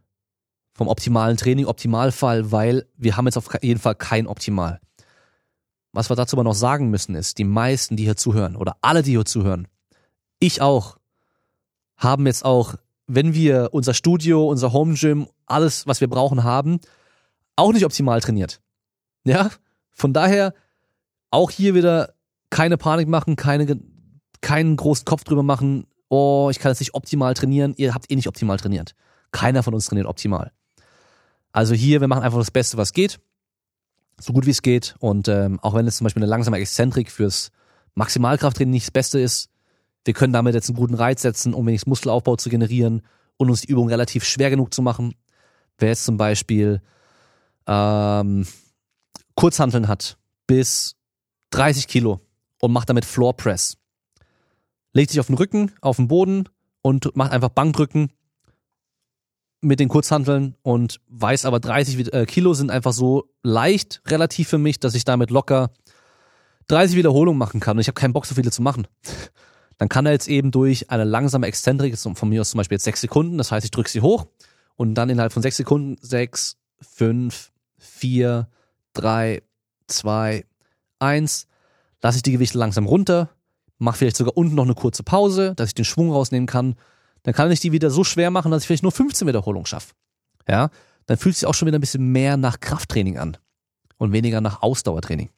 vom optimalen Training, Optimalfall, weil wir haben jetzt auf jeden Fall kein Optimal. Was wir dazu aber noch sagen müssen ist, die meisten, die hier zuhören oder alle, die hier zuhören, ich auch, haben jetzt auch, wenn wir unser Studio, unser Home Gym, alles, was wir brauchen, haben, auch nicht optimal trainiert. Ja, von daher auch hier wieder keine Panik machen, keine, keinen großen Kopf drüber machen. Oh, ich kann jetzt nicht optimal trainieren. Ihr habt eh nicht optimal trainiert. Keiner von uns trainiert optimal. Also hier, wir machen einfach das Beste, was geht. So gut wie es geht. Und ähm, auch wenn es zum Beispiel eine langsame Exzentrik fürs Maximalkrafttraining nicht das Beste ist, wir können damit jetzt einen guten Reiz setzen, um wenigstens Muskelaufbau zu generieren und uns die Übung relativ schwer genug zu machen. Wer jetzt zum Beispiel ähm, Kurzhanteln hat bis 30 Kilo und macht damit Floor Press. Legt sich auf den Rücken, auf den Boden und macht einfach Bankdrücken mit den Kurzhanteln und weiß aber 30 äh, Kilo sind einfach so leicht relativ für mich, dass ich damit locker 30 Wiederholungen machen kann und ich habe keinen Bock so viele zu machen. Dann kann er jetzt eben durch eine langsame Exzentrik, von mir aus zum Beispiel jetzt sechs Sekunden, das heißt ich drücke sie hoch und dann innerhalb von sechs Sekunden sechs, fünf, vier, drei, zwei, eins, lasse ich die Gewichte langsam runter, mache vielleicht sogar unten noch eine kurze Pause, dass ich den Schwung rausnehmen kann. Dann kann ich die wieder so schwer machen, dass ich vielleicht nur 15 Wiederholungen schaffe. Ja, dann fühlt sich auch schon wieder ein bisschen mehr nach Krafttraining an und weniger nach Ausdauertraining.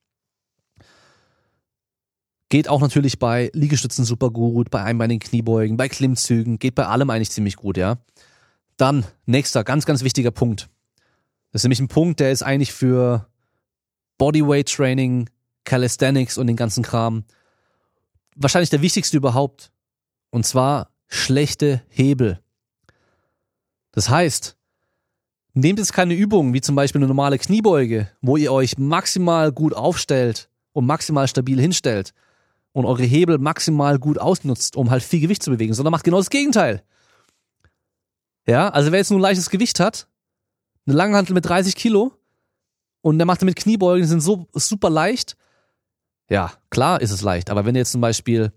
Geht auch natürlich bei Liegestützen super gut, bei einbeinigen Kniebeugen, bei Klimmzügen, geht bei allem eigentlich ziemlich gut, ja. Dann, nächster, ganz, ganz wichtiger Punkt. Das ist nämlich ein Punkt, der ist eigentlich für Bodyweight Training, Calisthenics und den ganzen Kram wahrscheinlich der wichtigste überhaupt. Und zwar schlechte Hebel. Das heißt, nehmt jetzt keine Übungen wie zum Beispiel eine normale Kniebeuge, wo ihr euch maximal gut aufstellt und maximal stabil hinstellt und eure Hebel maximal gut ausnutzt, um halt viel Gewicht zu bewegen, sondern macht genau das Gegenteil. Ja, also wer jetzt nur ein leichtes Gewicht hat, eine Langhantel mit 30 Kilo und der macht damit Kniebeugen, die sind so super leicht, ja, klar ist es leicht, aber wenn ihr jetzt zum Beispiel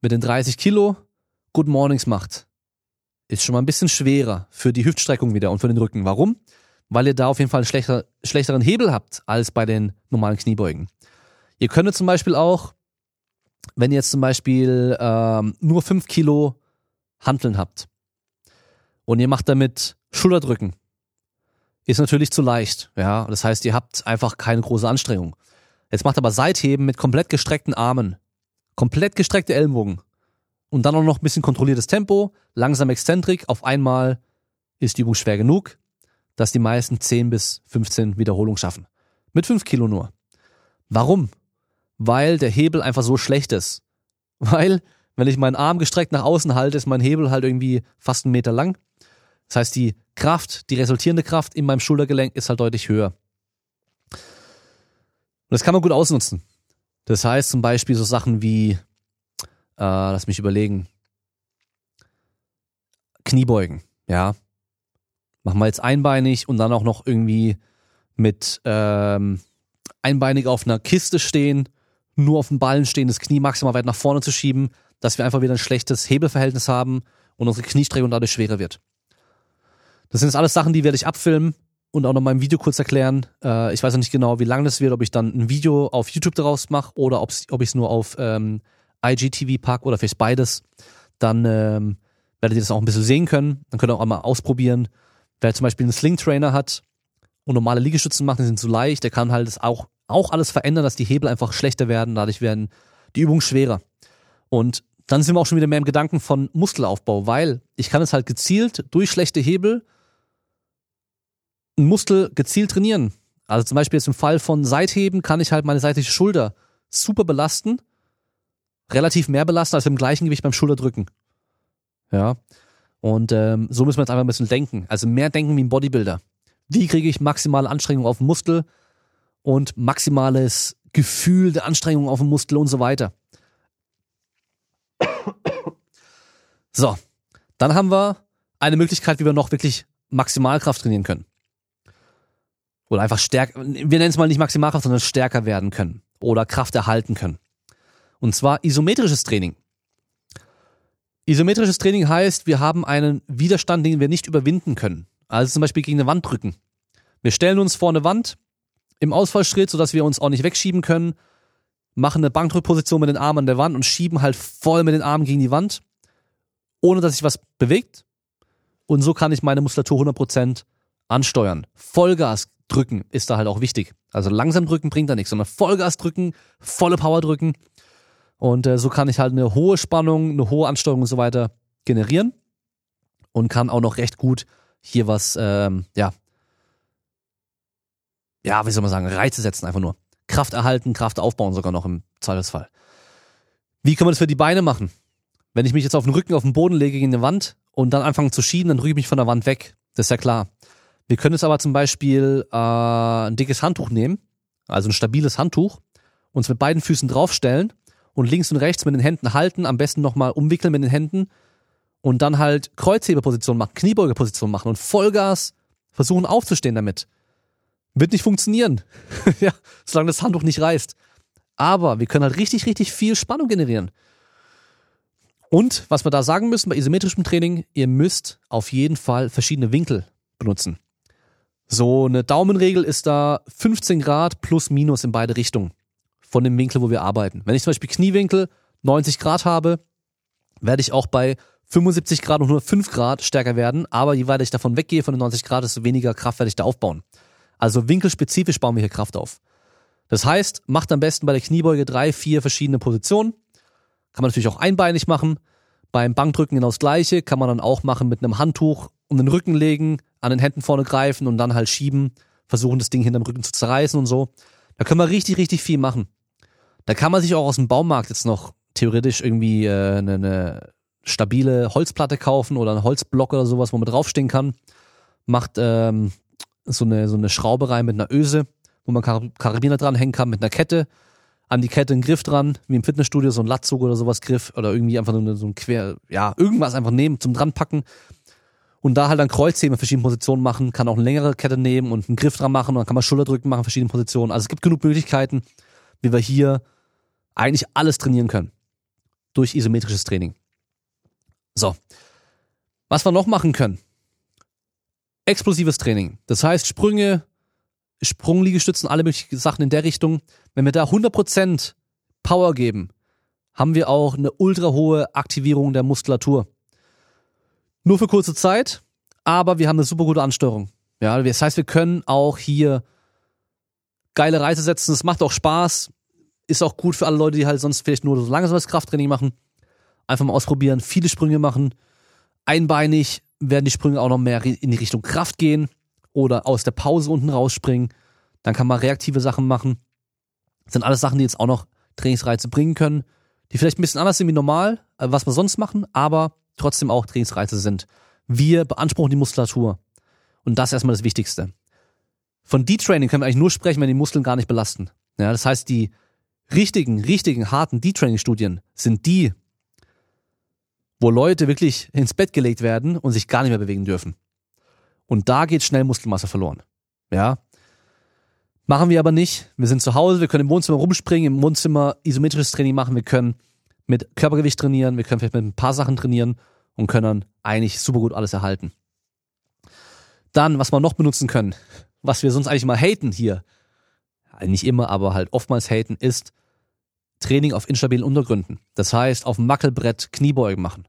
mit den 30 Kilo Good Mornings macht, ist schon mal ein bisschen schwerer für die Hüftstreckung wieder und für den Rücken. Warum? Weil ihr da auf jeden Fall einen schlechter, schlechteren Hebel habt als bei den normalen Kniebeugen. Ihr könntet zum Beispiel auch, wenn ihr jetzt zum Beispiel ähm, nur 5 Kilo Hanteln habt und ihr macht damit Schulterdrücken, ist natürlich zu leicht. Ja, das heißt, ihr habt einfach keine große Anstrengung. Jetzt macht aber Seitheben mit komplett gestreckten Armen, komplett gestreckte Ellenbogen und dann auch noch ein bisschen kontrolliertes Tempo, langsam Exzentrik. Auf einmal ist die Übung schwer genug, dass die meisten 10 bis 15 Wiederholungen schaffen. Mit 5 Kilo nur. Warum? Weil der Hebel einfach so schlecht ist. Weil, wenn ich meinen Arm gestreckt nach außen halte, ist mein Hebel halt irgendwie fast einen Meter lang. Das heißt, die Kraft, die resultierende Kraft in meinem Schultergelenk ist halt deutlich höher. Und das kann man gut ausnutzen. Das heißt zum Beispiel so Sachen wie, äh, lass mich überlegen, Kniebeugen, ja. Machen wir jetzt einbeinig und dann auch noch irgendwie mit ähm, einbeinig auf einer Kiste stehen, nur auf dem Ballen stehen, das Knie maximal weit nach vorne zu schieben, dass wir einfach wieder ein schlechtes Hebelverhältnis haben und unsere Kniestreckung dadurch schwerer wird. Das sind jetzt alles Sachen, die werde ich abfilmen und auch noch mal im Video kurz erklären. Äh, ich weiß noch nicht genau, wie lang das wird, ob ich dann ein Video auf YouTube daraus mache oder ob ich es nur auf ähm, IGTV packe oder vielleicht beides. Dann ähm, werdet ihr das auch ein bisschen sehen können. Dann könnt ihr auch mal ausprobieren. Wer zum Beispiel einen Sling Trainer hat und normale Liegestützen macht, die sind zu leicht, der kann halt das auch, auch alles verändern, dass die Hebel einfach schlechter werden. Dadurch werden die Übungen schwerer. Und dann sind wir auch schon wieder mehr im Gedanken von Muskelaufbau, weil ich kann es halt gezielt durch schlechte Hebel einen Muskel gezielt trainieren. Also zum Beispiel jetzt im Fall von Seitheben kann ich halt meine seitliche Schulter super belasten, relativ mehr belasten als im gleichen Gewicht beim Schulterdrücken. Ja. Und ähm, so müssen wir jetzt einfach ein bisschen denken. Also mehr denken wie ein Bodybuilder. Wie kriege ich maximale Anstrengung auf den Muskel und maximales Gefühl der Anstrengung auf den Muskel und so weiter. So, dann haben wir eine Möglichkeit, wie wir noch wirklich Maximalkraft trainieren können oder einfach stärker, wir nennen es mal nicht Maximalkraft, sondern stärker werden können oder Kraft erhalten können. Und zwar isometrisches Training. Isometrisches Training heißt, wir haben einen Widerstand, den wir nicht überwinden können. Also zum Beispiel gegen eine Wand drücken. Wir stellen uns vor eine Wand im Ausfallschritt, sodass wir uns auch nicht wegschieben können, machen eine Bankdrückposition mit den Armen an der Wand und schieben halt voll mit den Armen gegen die Wand, ohne dass sich was bewegt. Und so kann ich meine Muskulatur 100% ansteuern. Vollgas drücken ist da halt auch wichtig. Also langsam drücken bringt da nichts, sondern Vollgas drücken, volle Power drücken. Und äh, so kann ich halt eine hohe Spannung, eine hohe Ansteuerung und so weiter generieren und kann auch noch recht gut hier was, ähm, ja, ja, wie soll man sagen, Reize setzen einfach nur. Kraft erhalten, Kraft aufbauen sogar noch im Zweifelsfall. Wie kann man das für die Beine machen? Wenn ich mich jetzt auf den Rücken auf den Boden lege gegen eine Wand und dann anfange zu schieben, dann drücke ich mich von der Wand weg. Das ist ja klar. Wir können jetzt aber zum Beispiel äh, ein dickes Handtuch nehmen, also ein stabiles Handtuch, uns mit beiden Füßen draufstellen und links und rechts mit den Händen halten, am besten nochmal umwickeln mit den Händen und dann halt Kreuzhebeposition machen, Kniebeugeposition machen und Vollgas versuchen aufzustehen damit. Wird nicht funktionieren. ja, solange das Handtuch nicht reißt. Aber wir können halt richtig, richtig viel Spannung generieren. Und was wir da sagen müssen bei isometrischem Training, ihr müsst auf jeden Fall verschiedene Winkel benutzen. So eine Daumenregel ist da 15 Grad plus minus in beide Richtungen von dem Winkel, wo wir arbeiten. Wenn ich zum Beispiel Kniewinkel 90 Grad habe, werde ich auch bei 75 Grad und 105 Grad stärker werden, aber je weiter ich davon weggehe von den 90 Grad, desto weniger Kraft werde ich da aufbauen. Also winkelspezifisch bauen wir hier Kraft auf. Das heißt, macht am besten bei der Kniebeuge drei, vier verschiedene Positionen. Kann man natürlich auch einbeinig machen. Beim Bankdrücken genau das gleiche. Kann man dann auch machen mit einem Handtuch um den Rücken legen, an den Händen vorne greifen und dann halt schieben, versuchen das Ding hinterm Rücken zu zerreißen und so. Da können wir richtig, richtig viel machen. Da kann man sich auch aus dem Baumarkt jetzt noch theoretisch irgendwie äh, eine, eine stabile Holzplatte kaufen oder einen Holzblock oder sowas, wo man draufstehen kann. Macht ähm, so eine, so eine Schraube rein mit einer Öse, wo man Karabiner dranhängen kann mit einer Kette. An die Kette einen Griff dran, wie im Fitnessstudio, so ein Latzug oder sowas Griff oder irgendwie einfach so, ein Quer, ja, irgendwas einfach nehmen zum dranpacken. Und da halt dann Kreuzheben in verschiedenen Positionen machen, kann auch eine längere Kette nehmen und einen Griff dran machen und dann kann man Schulterdrücken machen in verschiedenen Positionen. Also es gibt genug Möglichkeiten, wie wir hier eigentlich alles trainieren können. Durch isometrisches Training. So. Was wir noch machen können explosives Training. Das heißt, Sprünge, Sprungliegestützen, alle möglichen Sachen in der Richtung. Wenn wir da 100% Power geben, haben wir auch eine ultra hohe Aktivierung der Muskulatur. Nur für kurze Zeit, aber wir haben eine super gute Ansteuerung. Ja, das heißt, wir können auch hier geile Reise setzen. Es macht auch Spaß. Ist auch gut für alle Leute, die halt sonst vielleicht nur so langsames Krafttraining machen. Einfach mal ausprobieren, viele Sprünge machen, einbeinig, werden die Sprünge auch noch mehr in die Richtung Kraft gehen oder aus der Pause unten rausspringen. Dann kann man reaktive Sachen machen. Das sind alles Sachen, die jetzt auch noch Trainingsreize bringen können, die vielleicht ein bisschen anders sind wie normal, äh, was wir sonst machen, aber trotzdem auch Trainingsreize sind. Wir beanspruchen die Muskulatur. Und das ist erstmal das Wichtigste. Von D-Training können wir eigentlich nur sprechen, wenn die Muskeln gar nicht belasten. Ja, das heißt, die richtigen, richtigen, harten D-Training-Studien sind die, wo Leute wirklich ins Bett gelegt werden und sich gar nicht mehr bewegen dürfen. Und da geht schnell Muskelmasse verloren. Ja. Machen wir aber nicht. Wir sind zu Hause, wir können im Wohnzimmer rumspringen, im Wohnzimmer isometrisches Training machen, wir können mit Körpergewicht trainieren, wir können vielleicht mit ein paar Sachen trainieren und können dann eigentlich super gut alles erhalten. Dann, was wir noch benutzen können, was wir sonst eigentlich mal haten hier, nicht immer, aber halt oftmals haten, ist Training auf instabilen Untergründen. Das heißt, auf dem Mackelbrett Kniebeugen machen.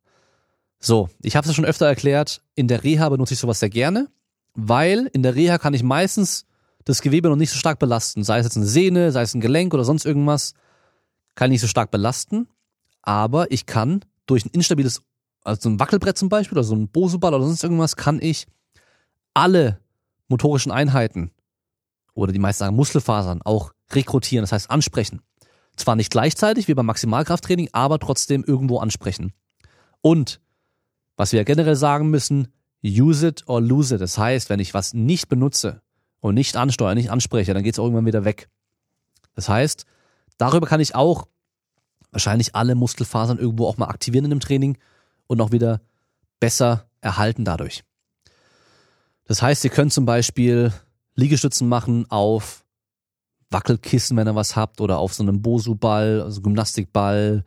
So, ich habe es ja schon öfter erklärt, in der Reha benutze ich sowas sehr gerne, weil in der Reha kann ich meistens das Gewebe noch nicht so stark belasten. Sei es jetzt eine Sehne, sei es ein Gelenk oder sonst irgendwas, kann ich nicht so stark belasten. Aber ich kann durch ein instabiles, also ein Wackelbrett zum Beispiel oder so ein Bosuball oder sonst irgendwas, kann ich alle motorischen Einheiten oder die meisten sagen Muskelfasern auch rekrutieren, das heißt ansprechen. Zwar nicht gleichzeitig wie beim Maximalkrafttraining, aber trotzdem irgendwo ansprechen. Und was wir generell sagen müssen, use it or lose it. Das heißt, wenn ich was nicht benutze und nicht ansteuere, nicht anspreche, dann geht es irgendwann wieder weg. Das heißt, darüber kann ich auch wahrscheinlich alle Muskelfasern irgendwo auch mal aktivieren in dem Training und auch wieder besser erhalten dadurch. Das heißt, ihr könnt zum Beispiel Liegestützen machen auf Wackelkissen, wenn ihr was habt, oder auf so einem Bosu-Ball, also Gymnastikball,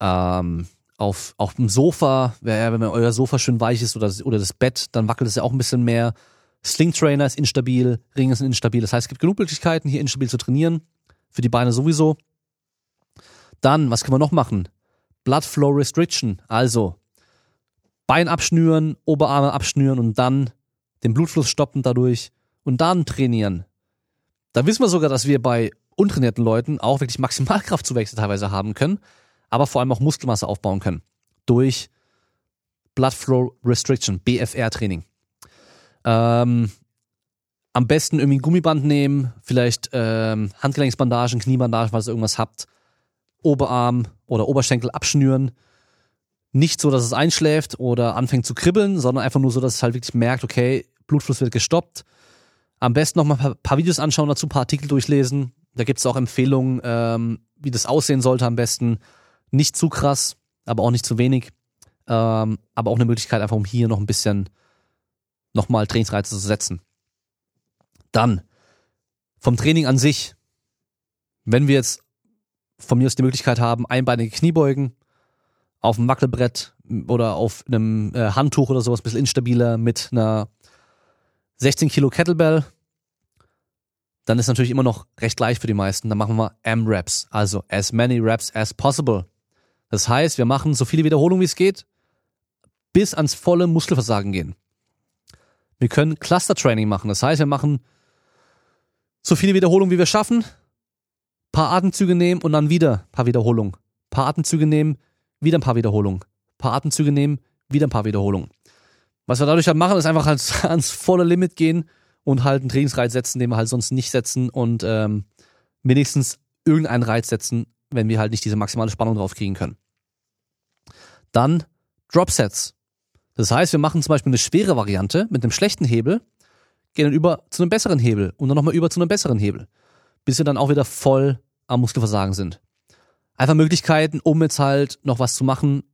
ähm, auf, auf dem Sofa, wenn euer Sofa schön weich ist oder, oder das Bett, dann wackelt es ja auch ein bisschen mehr. Sling Trainer ist instabil, Ring ist instabil. Das heißt, es gibt genug Möglichkeiten, hier instabil zu trainieren. Für die Beine sowieso. Dann, was können wir noch machen? Blood Flow Restriction. Also, Bein abschnüren, Oberarme abschnüren und dann den Blutfluss stoppen dadurch und dann trainieren. Da wissen wir sogar, dass wir bei untrainierten Leuten auch wirklich Maximalkraftzuwächse teilweise haben können, aber vor allem auch Muskelmasse aufbauen können. Durch Blood Flow Restriction, BFR-Training. Ähm, am besten irgendwie ein Gummiband nehmen, vielleicht ähm, Handgelenksbandagen, Kniebandagen, falls ihr irgendwas habt. Oberarm oder Oberschenkel abschnüren. Nicht so, dass es einschläft oder anfängt zu kribbeln, sondern einfach nur so, dass es halt wirklich merkt, okay, Blutfluss wird gestoppt. Am besten noch mal ein paar Videos anschauen, dazu ein paar Artikel durchlesen. Da gibt es auch Empfehlungen, ähm, wie das aussehen sollte am besten. Nicht zu krass, aber auch nicht zu wenig. Ähm, aber auch eine Möglichkeit, einfach um hier noch ein bisschen nochmal Trainingsreize zu setzen. Dann vom Training an sich, wenn wir jetzt von mir aus die Möglichkeit haben, einbeinige Kniebeugen auf dem Wackelbrett oder auf einem äh, Handtuch oder sowas, ein bisschen instabiler mit einer 16 Kilo Kettlebell, dann ist natürlich immer noch recht leicht für die meisten. Dann machen wir M-Reps, also as many reps as possible. Das heißt, wir machen so viele Wiederholungen wie es geht, bis ans volle Muskelversagen gehen. Wir können Cluster-Training machen. Das heißt, wir machen so viele Wiederholungen, wie wir schaffen, paar Atemzüge nehmen und dann wieder paar Wiederholungen. Paar Atemzüge nehmen, wieder ein paar Wiederholungen. Paar Atemzüge nehmen, wieder ein paar Wiederholungen. Was wir dadurch halt machen, ist einfach ans, ans volle Limit gehen und halt einen Trainingsreiz setzen, den wir halt sonst nicht setzen und ähm, wenigstens irgendeinen Reiz setzen, wenn wir halt nicht diese maximale Spannung drauf kriegen können. Dann Dropsets. Das heißt, wir machen zum Beispiel eine schwere Variante mit einem schlechten Hebel, gehen dann über zu einem besseren Hebel und dann nochmal über zu einem besseren Hebel, bis wir dann auch wieder voll am Muskelversagen sind. Einfach Möglichkeiten, um jetzt halt noch was zu machen,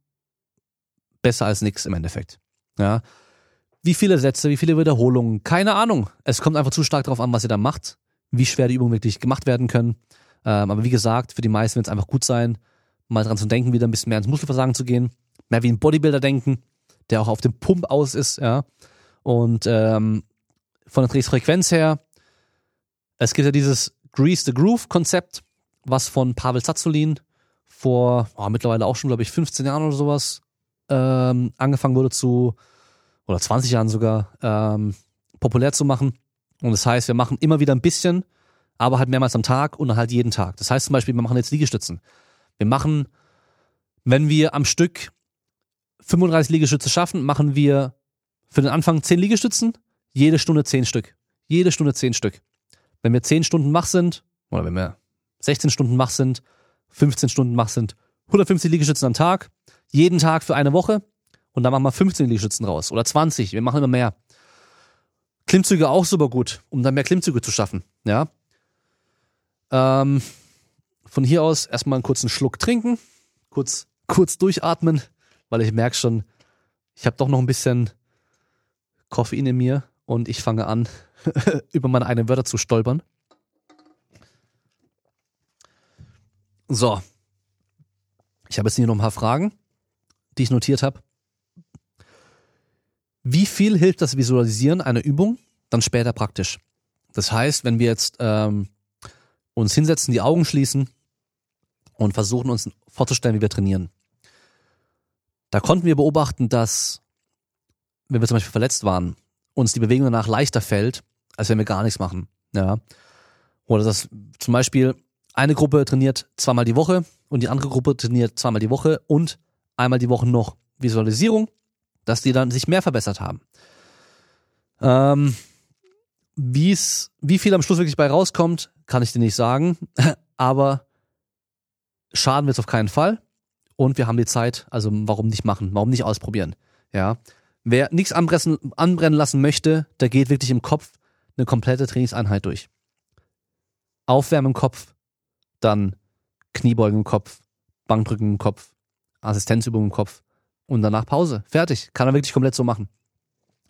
besser als nichts im Endeffekt. Ja. Wie viele Sätze, wie viele Wiederholungen, keine Ahnung. Es kommt einfach zu stark darauf an, was ihr da macht, wie schwer die Übungen wirklich gemacht werden können. Ähm, aber wie gesagt, für die meisten wird es einfach gut sein, mal dran zu denken, wieder ein bisschen mehr ins Muskelversagen zu gehen, mehr wie ein Bodybuilder denken, der auch auf dem Pump aus ist, ja. Und ähm, von der Trainingsfrequenz her, es gibt ja dieses Grease the Groove Konzept, was von Pavel Zazulin vor oh, mittlerweile auch schon, glaube ich, 15 Jahren oder sowas ähm, angefangen wurde zu, oder 20 Jahren sogar, ähm, populär zu machen. Und das heißt, wir machen immer wieder ein bisschen, aber halt mehrmals am Tag und halt jeden Tag. Das heißt zum Beispiel, wir machen jetzt Liegestützen. Wir machen, wenn wir am Stück 35 Liegestütze schaffen, machen wir für den Anfang 10 Liegestützen, jede Stunde 10 Stück. Jede Stunde 10 Stück. Wenn wir 10 Stunden wach sind, oder wenn wir 16 Stunden wach sind, 15 Stunden wach sind, 150 Liegestützen am Tag, jeden Tag für eine Woche und dann machen wir 15 Liegestützen raus oder 20, wir machen immer mehr. Klimmzüge auch super gut, um dann mehr Klimmzüge zu schaffen, ja. Ähm, von hier aus erstmal einen kurzen Schluck trinken, kurz, kurz durchatmen, weil ich merke schon, ich habe doch noch ein bisschen Koffein in mir und ich fange an, über meine eigenen Wörter zu stolpern. So. Ich habe jetzt hier noch ein paar Fragen, die ich notiert habe. Wie viel hilft das Visualisieren einer Übung dann später praktisch? Das heißt, wenn wir jetzt ähm, uns hinsetzen, die Augen schließen und versuchen uns vorzustellen, wie wir trainieren. Da konnten wir beobachten, dass, wenn wir zum Beispiel verletzt waren, uns die Bewegung danach leichter fällt, als wenn wir gar nichts machen. Ja. Oder dass zum Beispiel eine Gruppe trainiert zweimal die Woche und die andere Gruppe trainiert zweimal die Woche und einmal die Woche noch Visualisierung, dass die dann sich mehr verbessert haben. Ähm, wie's, wie viel am Schluss wirklich bei rauskommt, kann ich dir nicht sagen, aber schaden wird es auf keinen Fall und wir haben die Zeit, also warum nicht machen, warum nicht ausprobieren, ja. Wer nichts anbrennen lassen möchte, der geht wirklich im Kopf eine komplette Trainingseinheit durch. Aufwärmen im Kopf, dann Kniebeugen im Kopf, Bankdrücken im Kopf, Assistenzübung im Kopf und danach Pause. Fertig. Kann er wirklich komplett so machen.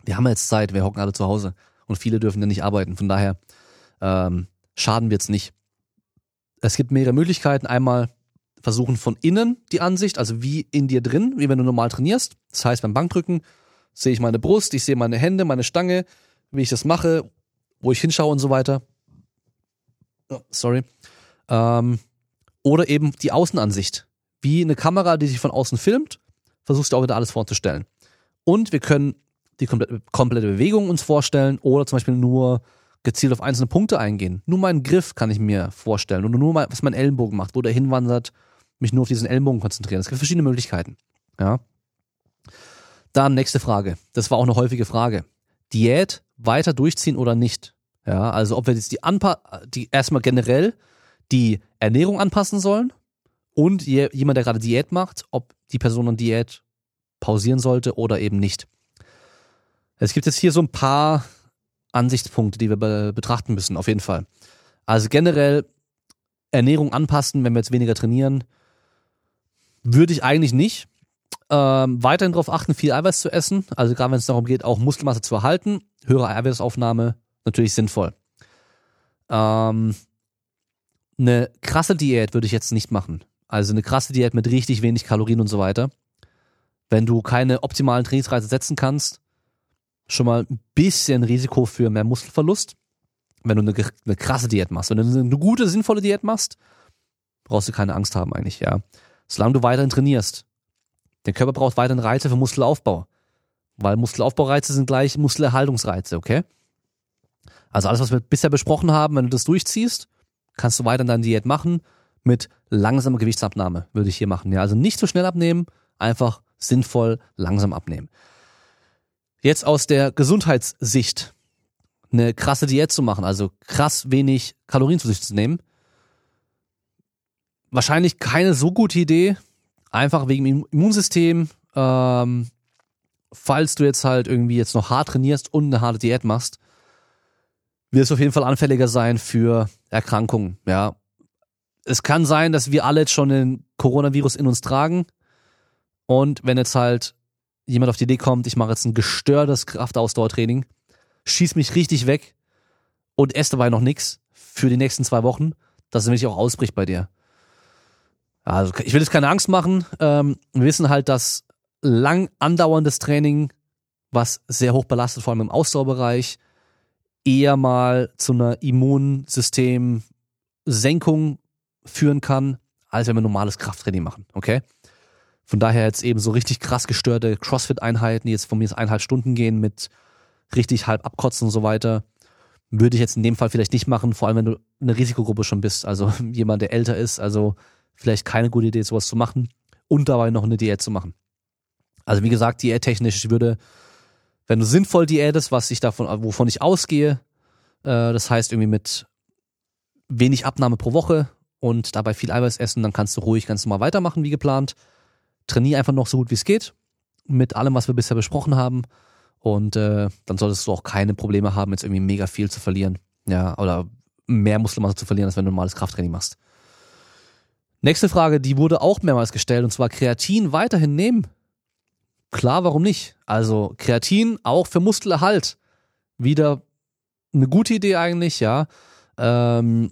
Wir haben jetzt Zeit, wir hocken alle zu Hause und viele dürfen ja nicht arbeiten. Von daher ähm, schaden wir jetzt nicht. Es gibt mehrere Möglichkeiten. Einmal versuchen von innen die Ansicht, also wie in dir drin, wie wenn du normal trainierst. Das heißt, beim Bankdrücken sehe ich meine Brust, ich sehe meine Hände, meine Stange, wie ich das mache, wo ich hinschaue und so weiter. Oh, sorry. Ähm, oder eben die Außenansicht. Wie eine Kamera, die sich von außen filmt, versuchst du auch wieder alles vorzustellen. Und wir können die komplette, komplette Bewegung uns vorstellen oder zum Beispiel nur gezielt auf einzelne Punkte eingehen. Nur meinen Griff kann ich mir vorstellen oder nur mal, was mein Ellenbogen macht, wo der hinwandert, mich nur auf diesen Ellenbogen konzentrieren. Es gibt verschiedene Möglichkeiten. Ja. Dann nächste Frage. Das war auch eine häufige Frage. Diät weiter durchziehen oder nicht? Ja, also ob wir jetzt die Anpa die erstmal generell die Ernährung anpassen sollen und je, jemand, der gerade Diät macht, ob die Person dann Diät pausieren sollte oder eben nicht. Es gibt jetzt hier so ein paar Ansichtspunkte, die wir be betrachten müssen, auf jeden Fall. Also generell Ernährung anpassen, wenn wir jetzt weniger trainieren, würde ich eigentlich nicht. Ähm, weiterhin darauf achten, viel Eiweiß zu essen. Also gerade wenn es darum geht, auch Muskelmasse zu erhalten. Höhere Eiweißaufnahme natürlich sinnvoll. Ähm, eine krasse Diät würde ich jetzt nicht machen. Also eine krasse Diät mit richtig wenig Kalorien und so weiter. Wenn du keine optimalen Trainingsreize setzen kannst, schon mal ein bisschen Risiko für mehr Muskelverlust. Wenn du eine, eine krasse Diät machst. Wenn du eine gute, sinnvolle Diät machst, brauchst du keine Angst haben eigentlich, ja. Solange du weiterhin trainierst. Der Körper braucht weiterhin Reize für Muskelaufbau. Weil Muskelaufbaureize sind gleich Muskelerhaltungsreize, okay? Also alles, was wir bisher besprochen haben, wenn du das durchziehst, kannst du weiter deine Diät machen mit langsamer Gewichtsabnahme, würde ich hier machen. Ja, also nicht zu so schnell abnehmen, einfach sinnvoll langsam abnehmen. Jetzt aus der Gesundheitssicht eine krasse Diät zu machen, also krass wenig Kalorien zu sich zu nehmen, wahrscheinlich keine so gute Idee, einfach wegen dem Immunsystem. Ähm, falls du jetzt halt irgendwie jetzt noch hart trainierst und eine harte Diät machst, wirst du auf jeden Fall anfälliger sein für Erkrankungen. Ja, es kann sein, dass wir alle jetzt schon den Coronavirus in uns tragen und wenn jetzt halt jemand auf die Idee kommt, ich mache jetzt ein gestörtes Kraftausdauertraining, schieß mich richtig weg und esse dabei noch nix für die nächsten zwei Wochen, dass es nämlich auch ausbricht bei dir. Also ich will jetzt keine Angst machen. Ähm, wir wissen halt, dass lang andauerndes Training, was sehr hoch belastet, vor allem im Ausdauerbereich, eher mal zu einer Immunsystemsenkung führen kann, als wenn wir normales Krafttraining machen. Okay? Von daher jetzt eben so richtig krass gestörte CrossFit-Einheiten, die jetzt von mir jetzt eineinhalb Stunden gehen mit richtig halb abkotzen und so weiter, würde ich jetzt in dem Fall vielleicht nicht machen, vor allem wenn du eine Risikogruppe schon bist, also jemand, der älter ist, also vielleicht keine gute Idee, sowas zu machen und dabei noch eine Diät zu machen. Also wie gesagt, diättechnisch, ich würde, wenn du sinnvoll diätest, was ich davon, wovon ich ausgehe, äh, das heißt irgendwie mit wenig Abnahme pro Woche und dabei viel Eiweiß essen, dann kannst du ruhig ganz normal weitermachen wie geplant trainiere einfach noch so gut wie es geht mit allem, was wir bisher besprochen haben. Und äh, dann solltest du auch keine Probleme haben, jetzt irgendwie mega viel zu verlieren. Ja, oder mehr Muskelmasse zu verlieren, als wenn du normales Krafttraining machst. Nächste Frage, die wurde auch mehrmals gestellt, und zwar Kreatin weiterhin nehmen. Klar, warum nicht? Also Kreatin auch für Muskelerhalt. Wieder eine gute Idee eigentlich, ja. Ähm,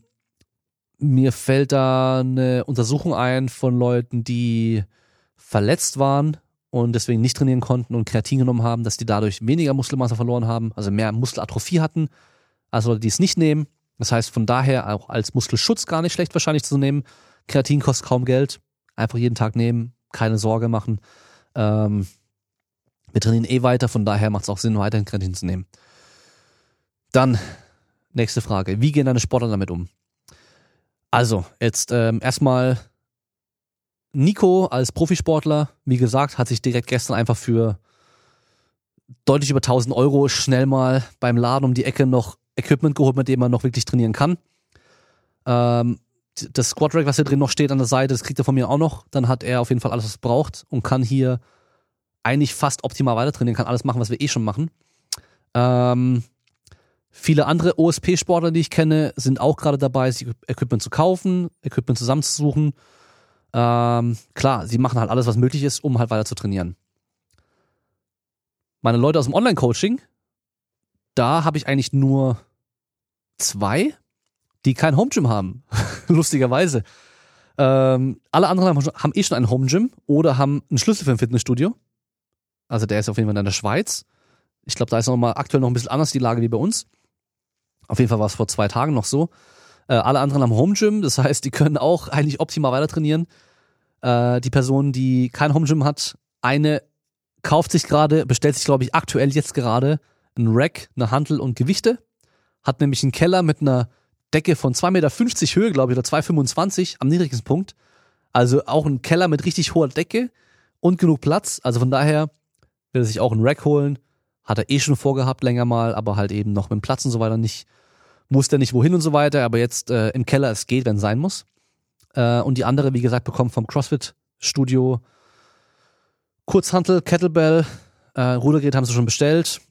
mir fällt da eine Untersuchung ein von Leuten, die verletzt waren und deswegen nicht trainieren konnten und Kreatin genommen haben, dass die dadurch weniger Muskelmasse verloren haben, also mehr Muskelatrophie hatten, also die es nicht nehmen. Das heißt, von daher auch als Muskelschutz gar nicht schlecht wahrscheinlich zu nehmen. Kreatin kostet kaum Geld. Einfach jeden Tag nehmen, keine Sorge machen. Ähm, wir trainieren eh weiter, von daher macht es auch Sinn, weiterhin Kreatin zu nehmen. Dann, nächste Frage. Wie gehen deine Sportler damit um? Also, jetzt ähm, erstmal Nico als Profisportler, wie gesagt, hat sich direkt gestern einfach für deutlich über 1000 Euro schnell mal beim Laden um die Ecke noch Equipment geholt, mit dem man noch wirklich trainieren kann. Ähm, das Squad Rack, was hier drin noch steht an der Seite, das kriegt er von mir auch noch. Dann hat er auf jeden Fall alles, was er braucht und kann hier eigentlich fast optimal weiter trainieren, kann alles machen, was wir eh schon machen. Ähm, viele andere OSP-Sportler, die ich kenne, sind auch gerade dabei, sich Equipment zu kaufen, Equipment zusammenzusuchen. Ähm, klar, sie machen halt alles, was möglich ist, um halt weiter zu trainieren. Meine Leute aus dem Online-Coaching, da habe ich eigentlich nur zwei, die kein Home Gym haben. Lustigerweise. Ähm, alle anderen haben, haben eh schon ein Home Gym oder haben einen Schlüssel für ein Fitnessstudio. Also der ist auf jeden Fall in der Schweiz. Ich glaube, da ist noch mal aktuell noch ein bisschen anders die Lage wie bei uns. Auf jeden Fall war es vor zwei Tagen noch so. Äh, alle anderen haben Home Gym, das heißt, die können auch eigentlich optimal weiter trainieren. Äh, die Person, die kein Home Gym hat, eine kauft sich gerade, bestellt sich, glaube ich, aktuell jetzt gerade ein Rack, eine Hantel und Gewichte. Hat nämlich einen Keller mit einer Decke von 2,50 Meter Höhe, glaube ich, oder 2,25 am niedrigsten Punkt. Also auch ein Keller mit richtig hoher Decke und genug Platz. Also von daher will er sich auch einen Rack holen. Hat er eh schon vorgehabt, länger mal, aber halt eben noch mit dem Platz und so weiter nicht. Wusste er nicht wohin und so weiter, aber jetzt äh, im Keller es geht, wenn es sein muss. Äh, und die andere, wie gesagt, bekommt vom CrossFit-Studio Kurzhantel, Kettlebell, äh, Rudergerät haben sie schon bestellt.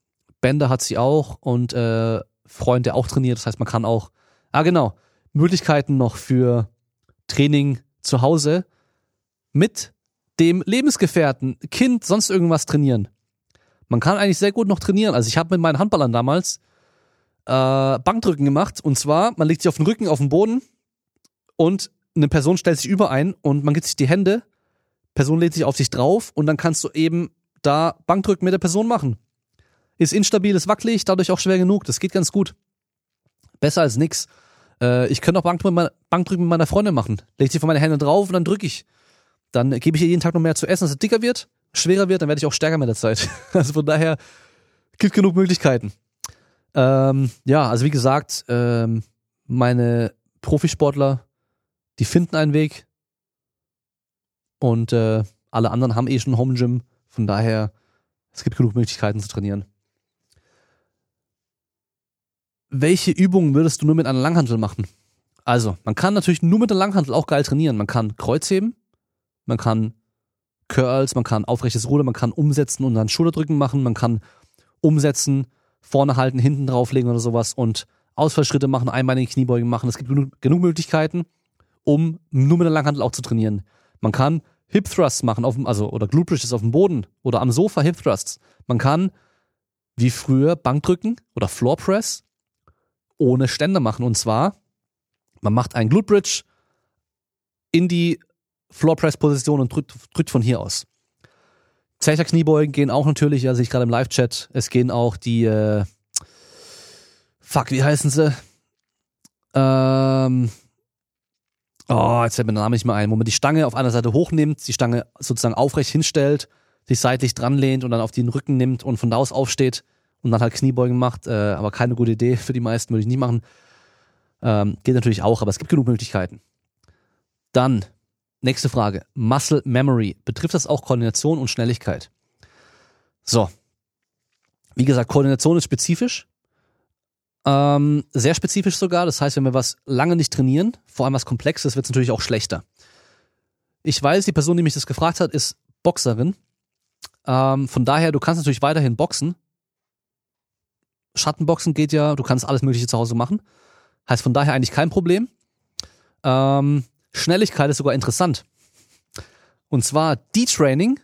Bänder hat sie auch und äh, Freund, der auch trainiert. Das heißt, man kann auch, ah genau, Möglichkeiten noch für Training zu Hause mit dem Lebensgefährten, Kind, sonst irgendwas trainieren. Man kann eigentlich sehr gut noch trainieren. Also ich habe mit meinen Handballern damals äh, Bankdrücken gemacht und zwar, man legt sich auf den Rücken auf den Boden und eine Person stellt sich über ein und man gibt sich die Hände, Person lädt sich auf sich drauf und dann kannst du eben da Bankdrücken mit der Person machen. Ist instabil, ist wackelig, dadurch auch schwer genug. Das geht ganz gut. Besser als nix. Äh, ich könnte auch Bankdrücken mit, meiner, Bankdrücken mit meiner Freundin machen. Leg sie von meine Hände drauf und dann drücke ich. Dann gebe ich ihr jeden Tag noch mehr zu essen, dass es dicker wird, schwerer wird, dann werde ich auch stärker mit der Zeit. Also von daher gibt genug Möglichkeiten. Ähm, ja, also wie gesagt, ähm, meine Profisportler, die finden einen Weg und äh, alle anderen haben eh schon Home Gym. Von daher, es gibt genug Möglichkeiten zu trainieren. Welche Übungen würdest du nur mit einer Langhantel machen? Also, man kann natürlich nur mit einer Langhantel auch geil trainieren. Man kann Kreuzheben, man kann Curls, man kann aufrechtes Ruder, man kann umsetzen und dann Schulterdrücken machen, man kann umsetzen, vorne halten, hinten drauflegen oder sowas und Ausfallschritte machen, einbeinige Kniebeugen machen. Es gibt genug, genug Möglichkeiten, um nur mit einer Langhantel auch zu trainieren. Man kann Hip Thrusts machen, auf dem, also oder Glute Bridges auf dem Boden oder am Sofa Hip Thrusts. Man kann wie früher Bankdrücken oder Floor Press ohne Ständer machen. Und zwar, man macht einen Glute Bridge in die Floor Press Position und drückt, drückt von hier aus. Zecher Kniebeugen gehen auch natürlich, sehe ich gerade im Live-Chat. Es gehen auch die, äh, fuck, wie heißen sie? Ähm, oh, jetzt fällt mir der Name nicht mehr ein, wo man die Stange auf einer Seite hochnimmt, die Stange sozusagen aufrecht hinstellt, sich seitlich dran lehnt und dann auf den Rücken nimmt und von da aus aufsteht und dann halt Kniebeugen macht. Äh, aber keine gute Idee für die meisten, würde ich nicht machen. Ähm, geht natürlich auch, aber es gibt genug Möglichkeiten. Dann, nächste Frage. Muscle Memory. Betrifft das auch Koordination und Schnelligkeit? So. Wie gesagt, Koordination ist spezifisch. Ähm, sehr spezifisch sogar. Das heißt, wenn wir was lange nicht trainieren, vor allem was Komplexes, wird es natürlich auch schlechter. Ich weiß, die Person, die mich das gefragt hat, ist Boxerin. Ähm, von daher, du kannst natürlich weiterhin boxen. Schattenboxen geht ja, du kannst alles Mögliche zu Hause machen. Heißt von daher eigentlich kein Problem. Ähm, Schnelligkeit ist sogar interessant. Und zwar D-Training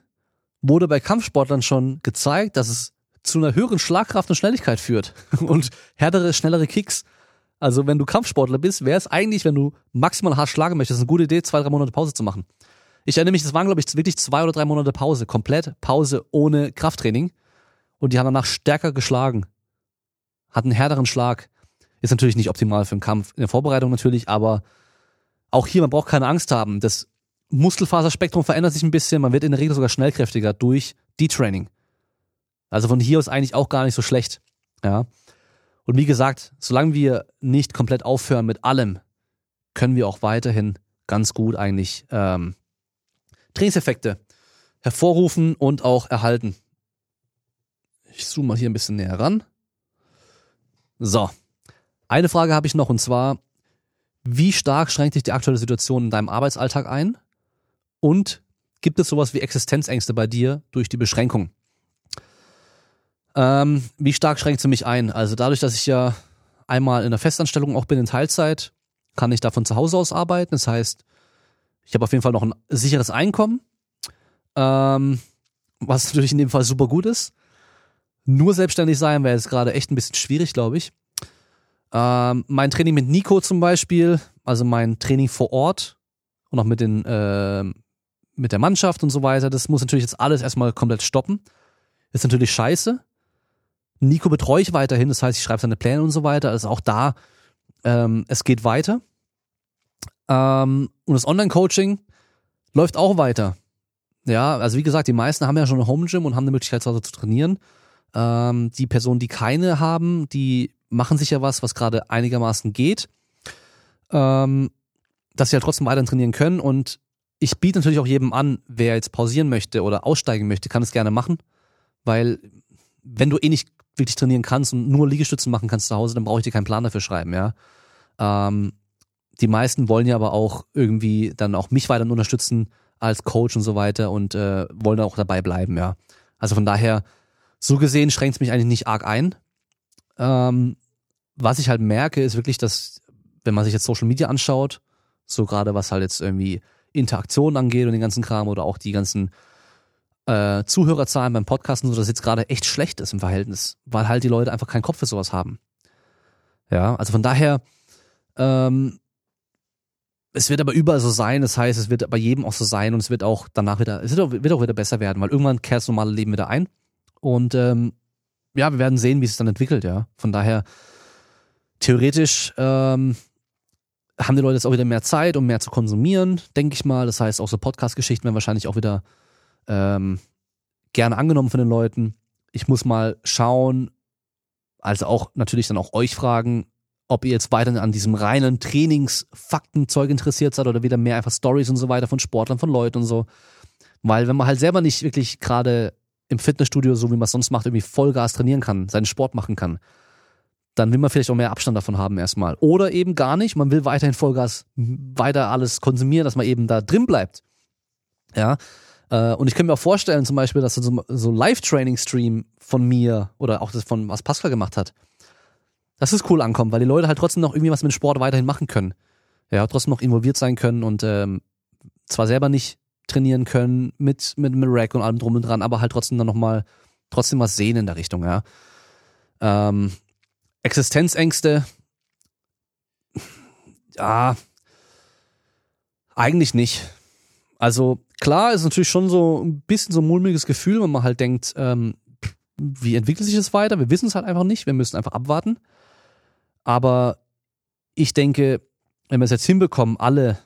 wurde bei Kampfsportlern schon gezeigt, dass es zu einer höheren Schlagkraft und Schnelligkeit führt und härtere, schnellere Kicks. Also wenn du Kampfsportler bist, wäre es eigentlich, wenn du maximal hart schlagen möchtest, eine gute Idee, zwei, drei Monate Pause zu machen. Ich erinnere mich, das waren, glaube ich, wirklich zwei oder drei Monate Pause, komplett Pause ohne Krafttraining. Und die haben danach stärker geschlagen. Hatten einen härteren Schlag. Ist natürlich nicht optimal für den Kampf, in der Vorbereitung natürlich, aber auch hier, man braucht keine Angst haben. Das Muskelfaserspektrum verändert sich ein bisschen, man wird in der Regel sogar schnellkräftiger durch D-Training. Also von hier aus eigentlich auch gar nicht so schlecht. Ja. Und wie gesagt, solange wir nicht komplett aufhören mit allem, können wir auch weiterhin ganz gut eigentlich ähm, Trainingseffekte hervorrufen und auch erhalten. Ich zoome mal hier ein bisschen näher ran. So. Eine Frage habe ich noch und zwar, wie stark schränkt dich die aktuelle Situation in deinem Arbeitsalltag ein? Und gibt es sowas wie Existenzängste bei dir durch die Beschränkung? Ähm, wie stark schränkt sie mich ein? Also dadurch, dass ich ja einmal in der Festanstellung auch bin in Teilzeit, kann ich da von zu Hause aus arbeiten. Das heißt, ich habe auf jeden Fall noch ein sicheres Einkommen, ähm, was natürlich in dem Fall super gut ist. Nur selbstständig sein wäre jetzt gerade echt ein bisschen schwierig, glaube ich. Ähm, mein Training mit Nico zum Beispiel, also mein Training vor Ort und auch mit den äh, mit der Mannschaft und so weiter. Das muss natürlich jetzt alles erstmal komplett stoppen. Ist natürlich scheiße. Nico betreue ich weiterhin, das heißt, ich schreibe seine Pläne und so weiter. Also auch da, ähm, es geht weiter. Ähm, und das Online-Coaching läuft auch weiter. Ja, also wie gesagt, die meisten haben ja schon ein Home Gym und haben eine Möglichkeit zu Hause zu trainieren. Ähm, die Personen, die keine haben, die machen sich ja was, was gerade einigermaßen geht. Ähm, dass sie halt trotzdem weiter trainieren können und ich biete natürlich auch jedem an, wer jetzt pausieren möchte oder aussteigen möchte, kann es gerne machen, weil wenn du eh nicht wirklich trainieren kannst und nur Liegestützen machen kannst zu Hause, dann brauche ich dir keinen Plan dafür schreiben, ja. Ähm, die meisten wollen ja aber auch irgendwie dann auch mich weiter unterstützen als Coach und so weiter und äh, wollen auch dabei bleiben, ja. Also von daher, so gesehen schränkt es mich eigentlich nicht arg ein. Ähm, was ich halt merke, ist wirklich, dass, wenn man sich jetzt Social Media anschaut, so gerade was halt jetzt irgendwie Interaktion angeht und den ganzen Kram oder auch die ganzen äh, Zuhörerzahlen beim Podcasten, so dass jetzt gerade echt schlecht ist im Verhältnis, weil halt die Leute einfach keinen Kopf für sowas haben. Ja, also von daher, ähm, es wird aber überall so sein, das heißt, es wird bei jedem auch so sein und es wird auch danach wieder, es wird auch, wird auch wieder besser werden, weil irgendwann kehrt das normale Leben wieder ein. Und ähm, ja, wir werden sehen, wie es dann entwickelt, ja. Von daher, theoretisch ähm, haben die Leute jetzt auch wieder mehr Zeit, um mehr zu konsumieren, denke ich mal. Das heißt, auch so Podcast-Geschichten werden wahrscheinlich auch wieder ähm, gerne angenommen von den Leuten. Ich muss mal schauen, also auch natürlich dann auch euch fragen, ob ihr jetzt weiter an diesem reinen Trainingsfaktenzeug interessiert seid oder wieder mehr einfach Stories und so weiter von Sportlern, von Leuten und so. Weil wenn man halt selber nicht wirklich gerade im Fitnessstudio, so wie man es sonst macht, irgendwie Vollgas trainieren kann, seinen Sport machen kann, dann will man vielleicht auch mehr Abstand davon haben erstmal. Oder eben gar nicht, man will weiterhin Vollgas weiter alles konsumieren, dass man eben da drin bleibt. Ja. Äh, und ich kann mir auch vorstellen, zum Beispiel, dass so, so Live-Training-Stream von mir oder auch das von was Pascal gemacht hat, dass es cool ankommt, weil die Leute halt trotzdem noch irgendwie was mit Sport weiterhin machen können. Ja, trotzdem noch involviert sein können und ähm, zwar selber nicht trainieren können mit, mit, mit Rack und allem drum und dran, aber halt trotzdem dann nochmal trotzdem was sehen in der Richtung, ja. Ähm, Existenzängste? Ja, eigentlich nicht. Also klar ist natürlich schon so ein bisschen so ein mulmiges Gefühl, wenn man halt denkt, ähm, wie entwickelt sich das weiter? Wir wissen es halt einfach nicht. Wir müssen einfach abwarten. Aber ich denke, wenn wir es jetzt hinbekommen, alle,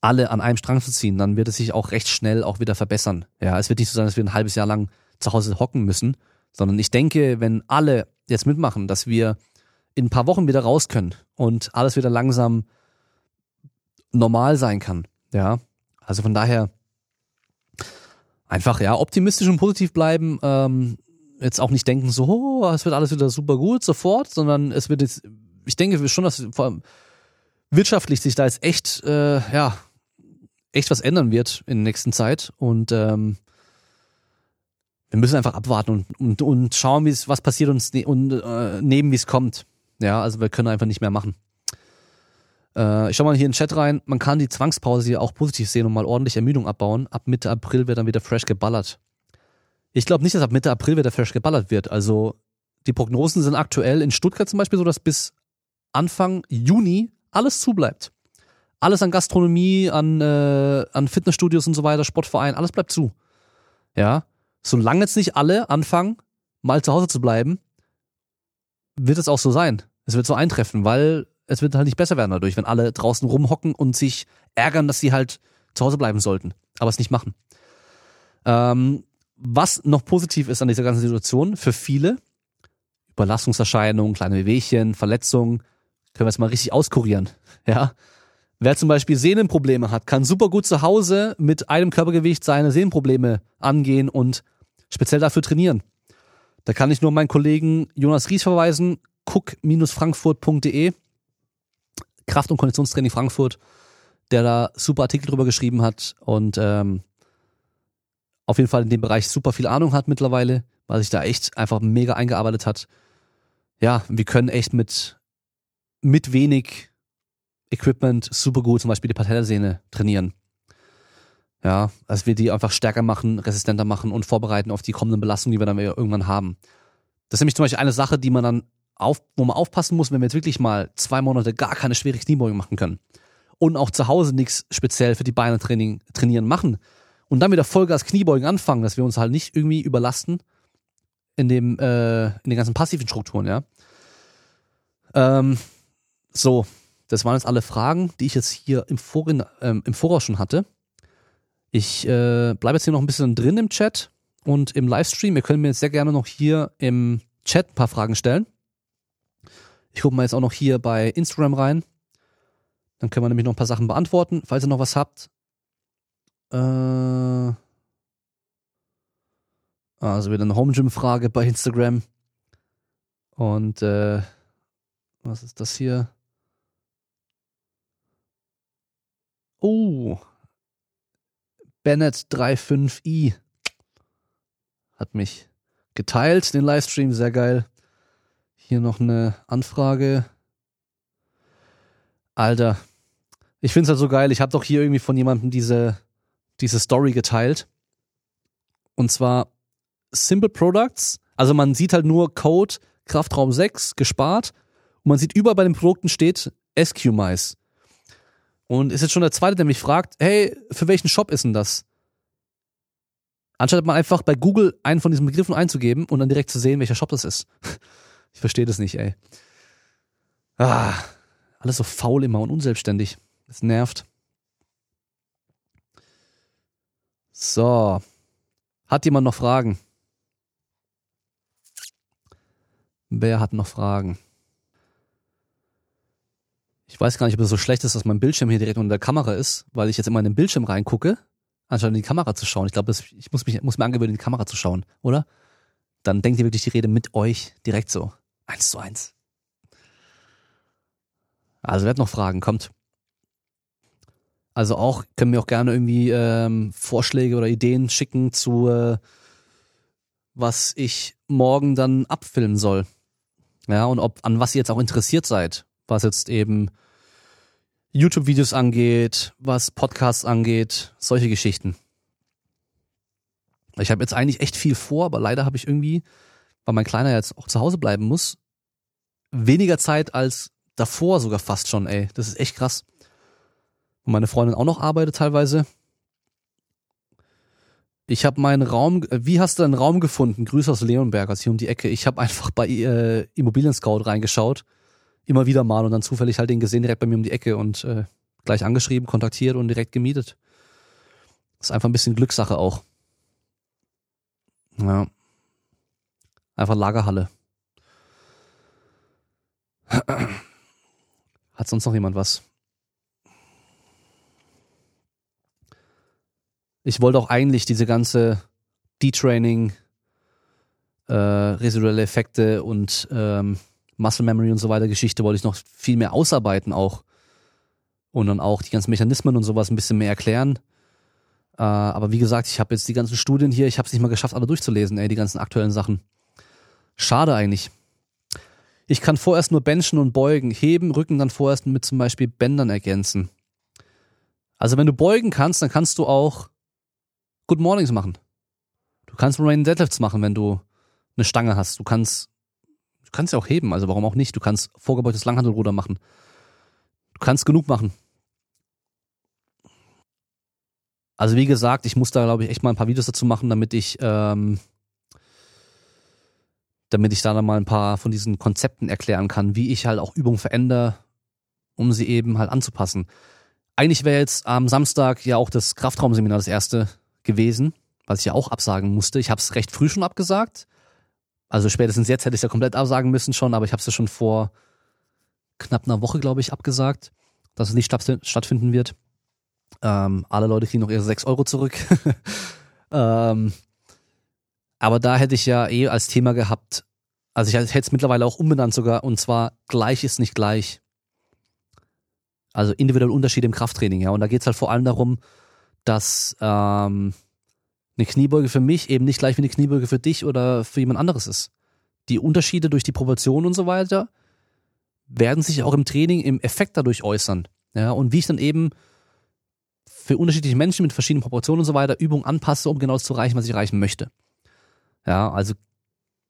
alle an einem Strang zu ziehen, dann wird es sich auch recht schnell auch wieder verbessern. Ja, es wird nicht so sein, dass wir ein halbes Jahr lang zu Hause hocken müssen, sondern ich denke, wenn alle jetzt mitmachen, dass wir in ein paar Wochen wieder raus können und alles wieder langsam normal sein kann. Ja, also von daher einfach ja optimistisch und positiv bleiben. Ähm, jetzt auch nicht denken so, oh, es wird alles wieder super gut sofort, sondern es wird jetzt, ich denke schon, dass vor allem wirtschaftlich sich da jetzt echt, äh, ja, echt was ändern wird in der nächsten Zeit und ähm, wir müssen einfach abwarten und, und, und schauen, wie es, was passiert uns und äh, nehmen, wie es kommt. Ja, also wir können einfach nicht mehr machen. Äh, ich schau mal hier in den Chat rein. Man kann die Zwangspause hier auch positiv sehen und mal ordentlich Ermüdung abbauen. Ab Mitte April wird dann wieder fresh geballert. Ich glaube nicht, dass ab Mitte April wieder fresh geballert wird. Also die Prognosen sind aktuell in Stuttgart zum Beispiel so, dass bis Anfang Juni alles zubleibt. Alles an Gastronomie, an, äh, an Fitnessstudios und so weiter, Sportverein, alles bleibt zu. Ja solange jetzt nicht alle anfangen, mal zu Hause zu bleiben, wird es auch so sein. Es wird so eintreffen, weil es wird halt nicht besser werden dadurch, wenn alle draußen rumhocken und sich ärgern, dass sie halt zu Hause bleiben sollten, aber es nicht machen. Ähm, was noch positiv ist an dieser ganzen Situation für viele, Überlastungserscheinungen, kleine Wehwehchen, Verletzungen, können wir jetzt mal richtig auskurieren. Ja, Wer zum Beispiel Sehnenprobleme hat, kann super gut zu Hause mit einem Körpergewicht seine Sehnenprobleme angehen und speziell dafür trainieren. Da kann ich nur meinen Kollegen Jonas Ries verweisen, cook-frankfurt.de, Kraft- und Konditionstraining Frankfurt, der da super Artikel drüber geschrieben hat und ähm, auf jeden Fall in dem Bereich super viel Ahnung hat mittlerweile, weil sich da echt einfach mega eingearbeitet hat. Ja, wir können echt mit, mit wenig Equipment super gut, zum Beispiel die Patellasehne trainieren. Ja, dass wir die einfach stärker machen, resistenter machen und vorbereiten auf die kommenden Belastungen, die wir dann irgendwann haben. Das ist nämlich zum Beispiel eine Sache, die man dann auf, wo man aufpassen muss, wenn wir jetzt wirklich mal zwei Monate gar keine schwere Kniebeugung machen können. und auch zu Hause nichts speziell für die Beine Training, trainieren machen und dann wieder Vollgas Kniebeugen anfangen, dass wir uns halt nicht irgendwie überlasten in dem äh, in den ganzen passiven Strukturen, ja. Ähm, so, das waren jetzt alle Fragen, die ich jetzt hier im, Vorin, ähm, im Voraus schon hatte. Ich äh, bleibe jetzt hier noch ein bisschen drin im Chat und im Livestream. Ihr könnt mir jetzt sehr gerne noch hier im Chat ein paar Fragen stellen. Ich gucke mal jetzt auch noch hier bei Instagram rein. Dann können wir nämlich noch ein paar Sachen beantworten. Falls ihr noch was habt. Äh, also wieder eine Home Gym Frage bei Instagram. Und äh, was ist das hier? Oh, Bennett 35i hat mich geteilt, den Livestream, sehr geil. Hier noch eine Anfrage. Alter, ich find's halt so geil. Ich habe doch hier irgendwie von jemandem diese, diese Story geteilt. Und zwar Simple Products. Also man sieht halt nur Code Kraftraum 6 gespart. Und man sieht über bei den Produkten steht SQMice. Und ist jetzt schon der zweite, der mich fragt, hey, für welchen Shop ist denn das? Anstatt mal einfach bei Google einen von diesen Begriffen einzugeben und dann direkt zu sehen, welcher Shop das ist. Ich verstehe das nicht, ey. Ah, alles so faul immer und unselbstständig. Das nervt. So. Hat jemand noch Fragen? Wer hat noch Fragen? Ich weiß gar nicht, ob es so schlecht ist, dass mein Bildschirm hier direkt unter der Kamera ist, weil ich jetzt immer in den Bildschirm reingucke, anstatt in die Kamera zu schauen. Ich glaube, ich muss, mich, muss mir angewöhnen, in die Kamera zu schauen, oder? Dann denkt ihr wirklich die Rede mit euch direkt so. Eins zu eins. Also, wer hat noch Fragen? Kommt. Also auch, können mir auch gerne irgendwie ähm, Vorschläge oder Ideen schicken zu, äh, was ich morgen dann abfilmen soll. Ja, und ob, an was ihr jetzt auch interessiert seid. Was jetzt eben YouTube-Videos angeht, was Podcasts angeht, solche Geschichten. Ich habe jetzt eigentlich echt viel vor, aber leider habe ich irgendwie, weil mein Kleiner jetzt auch zu Hause bleiben muss, weniger Zeit als davor sogar fast schon, ey. Das ist echt krass. Und meine Freundin auch noch arbeitet teilweise. Ich habe meinen Raum, wie hast du einen Raum gefunden? Grüße aus Leonberg, also hier um die Ecke. Ich habe einfach bei äh, Immobilien Scout reingeschaut immer wieder mal und dann zufällig halt den gesehen direkt bei mir um die Ecke und äh, gleich angeschrieben, kontaktiert und direkt gemietet. ist einfach ein bisschen Glückssache auch. Ja. Einfach Lagerhalle. Hat sonst noch jemand was? Ich wollte auch eigentlich diese ganze D-Training, äh, residuelle Effekte und ähm, Muscle Memory und so weiter Geschichte wollte ich noch viel mehr ausarbeiten auch. Und dann auch die ganzen Mechanismen und sowas ein bisschen mehr erklären. Äh, aber wie gesagt, ich habe jetzt die ganzen Studien hier, ich habe es nicht mal geschafft, alle durchzulesen, ey, die ganzen aktuellen Sachen. Schade eigentlich. Ich kann vorerst nur benchen und beugen, heben, Rücken dann vorerst mit zum Beispiel Bändern ergänzen. Also wenn du beugen kannst, dann kannst du auch Good Mornings machen. Du kannst Rain Deadlifts machen, wenn du eine Stange hast. Du kannst Du kannst ja auch heben, also warum auch nicht? Du kannst vorgebeugtes Langhandelruder machen. Du kannst genug machen. Also wie gesagt, ich muss da glaube ich echt mal ein paar Videos dazu machen, damit ich ähm, damit ich da dann mal ein paar von diesen Konzepten erklären kann, wie ich halt auch Übungen verändere, um sie eben halt anzupassen. Eigentlich wäre jetzt am Samstag ja auch das Kraftraumseminar das erste gewesen, was ich ja auch absagen musste. Ich habe es recht früh schon abgesagt, also spätestens jetzt hätte ich es ja komplett absagen müssen schon, aber ich habe es ja schon vor knapp einer Woche, glaube ich, abgesagt, dass es nicht stattfinden wird. Ähm, alle Leute kriegen noch ihre sechs Euro zurück. ähm, aber da hätte ich ja eh als Thema gehabt, also ich hätte es mittlerweile auch umbenannt sogar, und zwar gleich ist nicht gleich. Also individuelle Unterschiede im Krafttraining, ja. Und da geht es halt vor allem darum, dass ähm, eine Kniebeuge für mich eben nicht gleich wie eine Kniebeuge für dich oder für jemand anderes ist. Die Unterschiede durch die Proportionen und so weiter werden sich auch im Training im Effekt dadurch äußern. Ja, und wie ich dann eben für unterschiedliche Menschen mit verschiedenen Proportionen und so weiter Übungen anpasse, um genau das zu erreichen, was ich erreichen möchte. Ja, also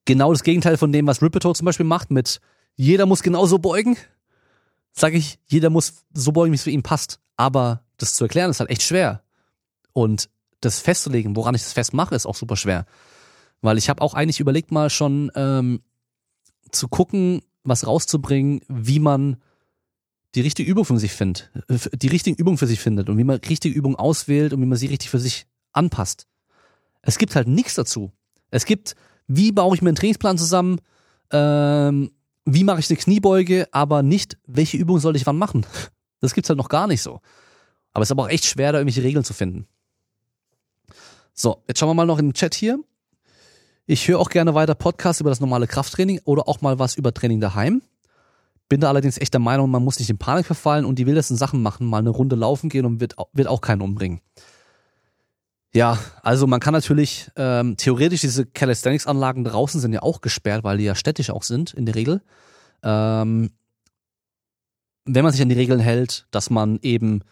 genau das Gegenteil von dem, was Rippeto zum Beispiel macht mit jeder muss genauso beugen. sage ich, jeder muss so beugen, wie es für ihn passt. Aber das zu erklären ist halt echt schwer. Und das festzulegen, woran ich das festmache, ist auch super schwer. Weil ich habe auch eigentlich überlegt mal schon ähm, zu gucken, was rauszubringen, wie man die richtige Übung für sich findet, die richtigen Übungen für sich findet und wie man richtige Übungen auswählt und wie man sie richtig für sich anpasst. Es gibt halt nichts dazu. Es gibt, wie baue ich mir einen Trainingsplan zusammen, ähm, wie mache ich eine Kniebeuge, aber nicht, welche Übung soll ich wann machen. Das gibt's halt noch gar nicht so. Aber es ist aber auch echt schwer, da irgendwelche Regeln zu finden. So, jetzt schauen wir mal noch in den Chat hier. Ich höre auch gerne weiter Podcasts über das normale Krafttraining oder auch mal was über Training daheim. Bin da allerdings echt der Meinung, man muss nicht in Panik verfallen und die wildesten Sachen machen, mal eine Runde laufen gehen und wird, wird auch keinen umbringen. Ja, also man kann natürlich ähm, theoretisch diese Calisthenics-Anlagen draußen sind ja auch gesperrt, weil die ja städtisch auch sind in der Regel. Ähm, wenn man sich an die Regeln hält, dass man eben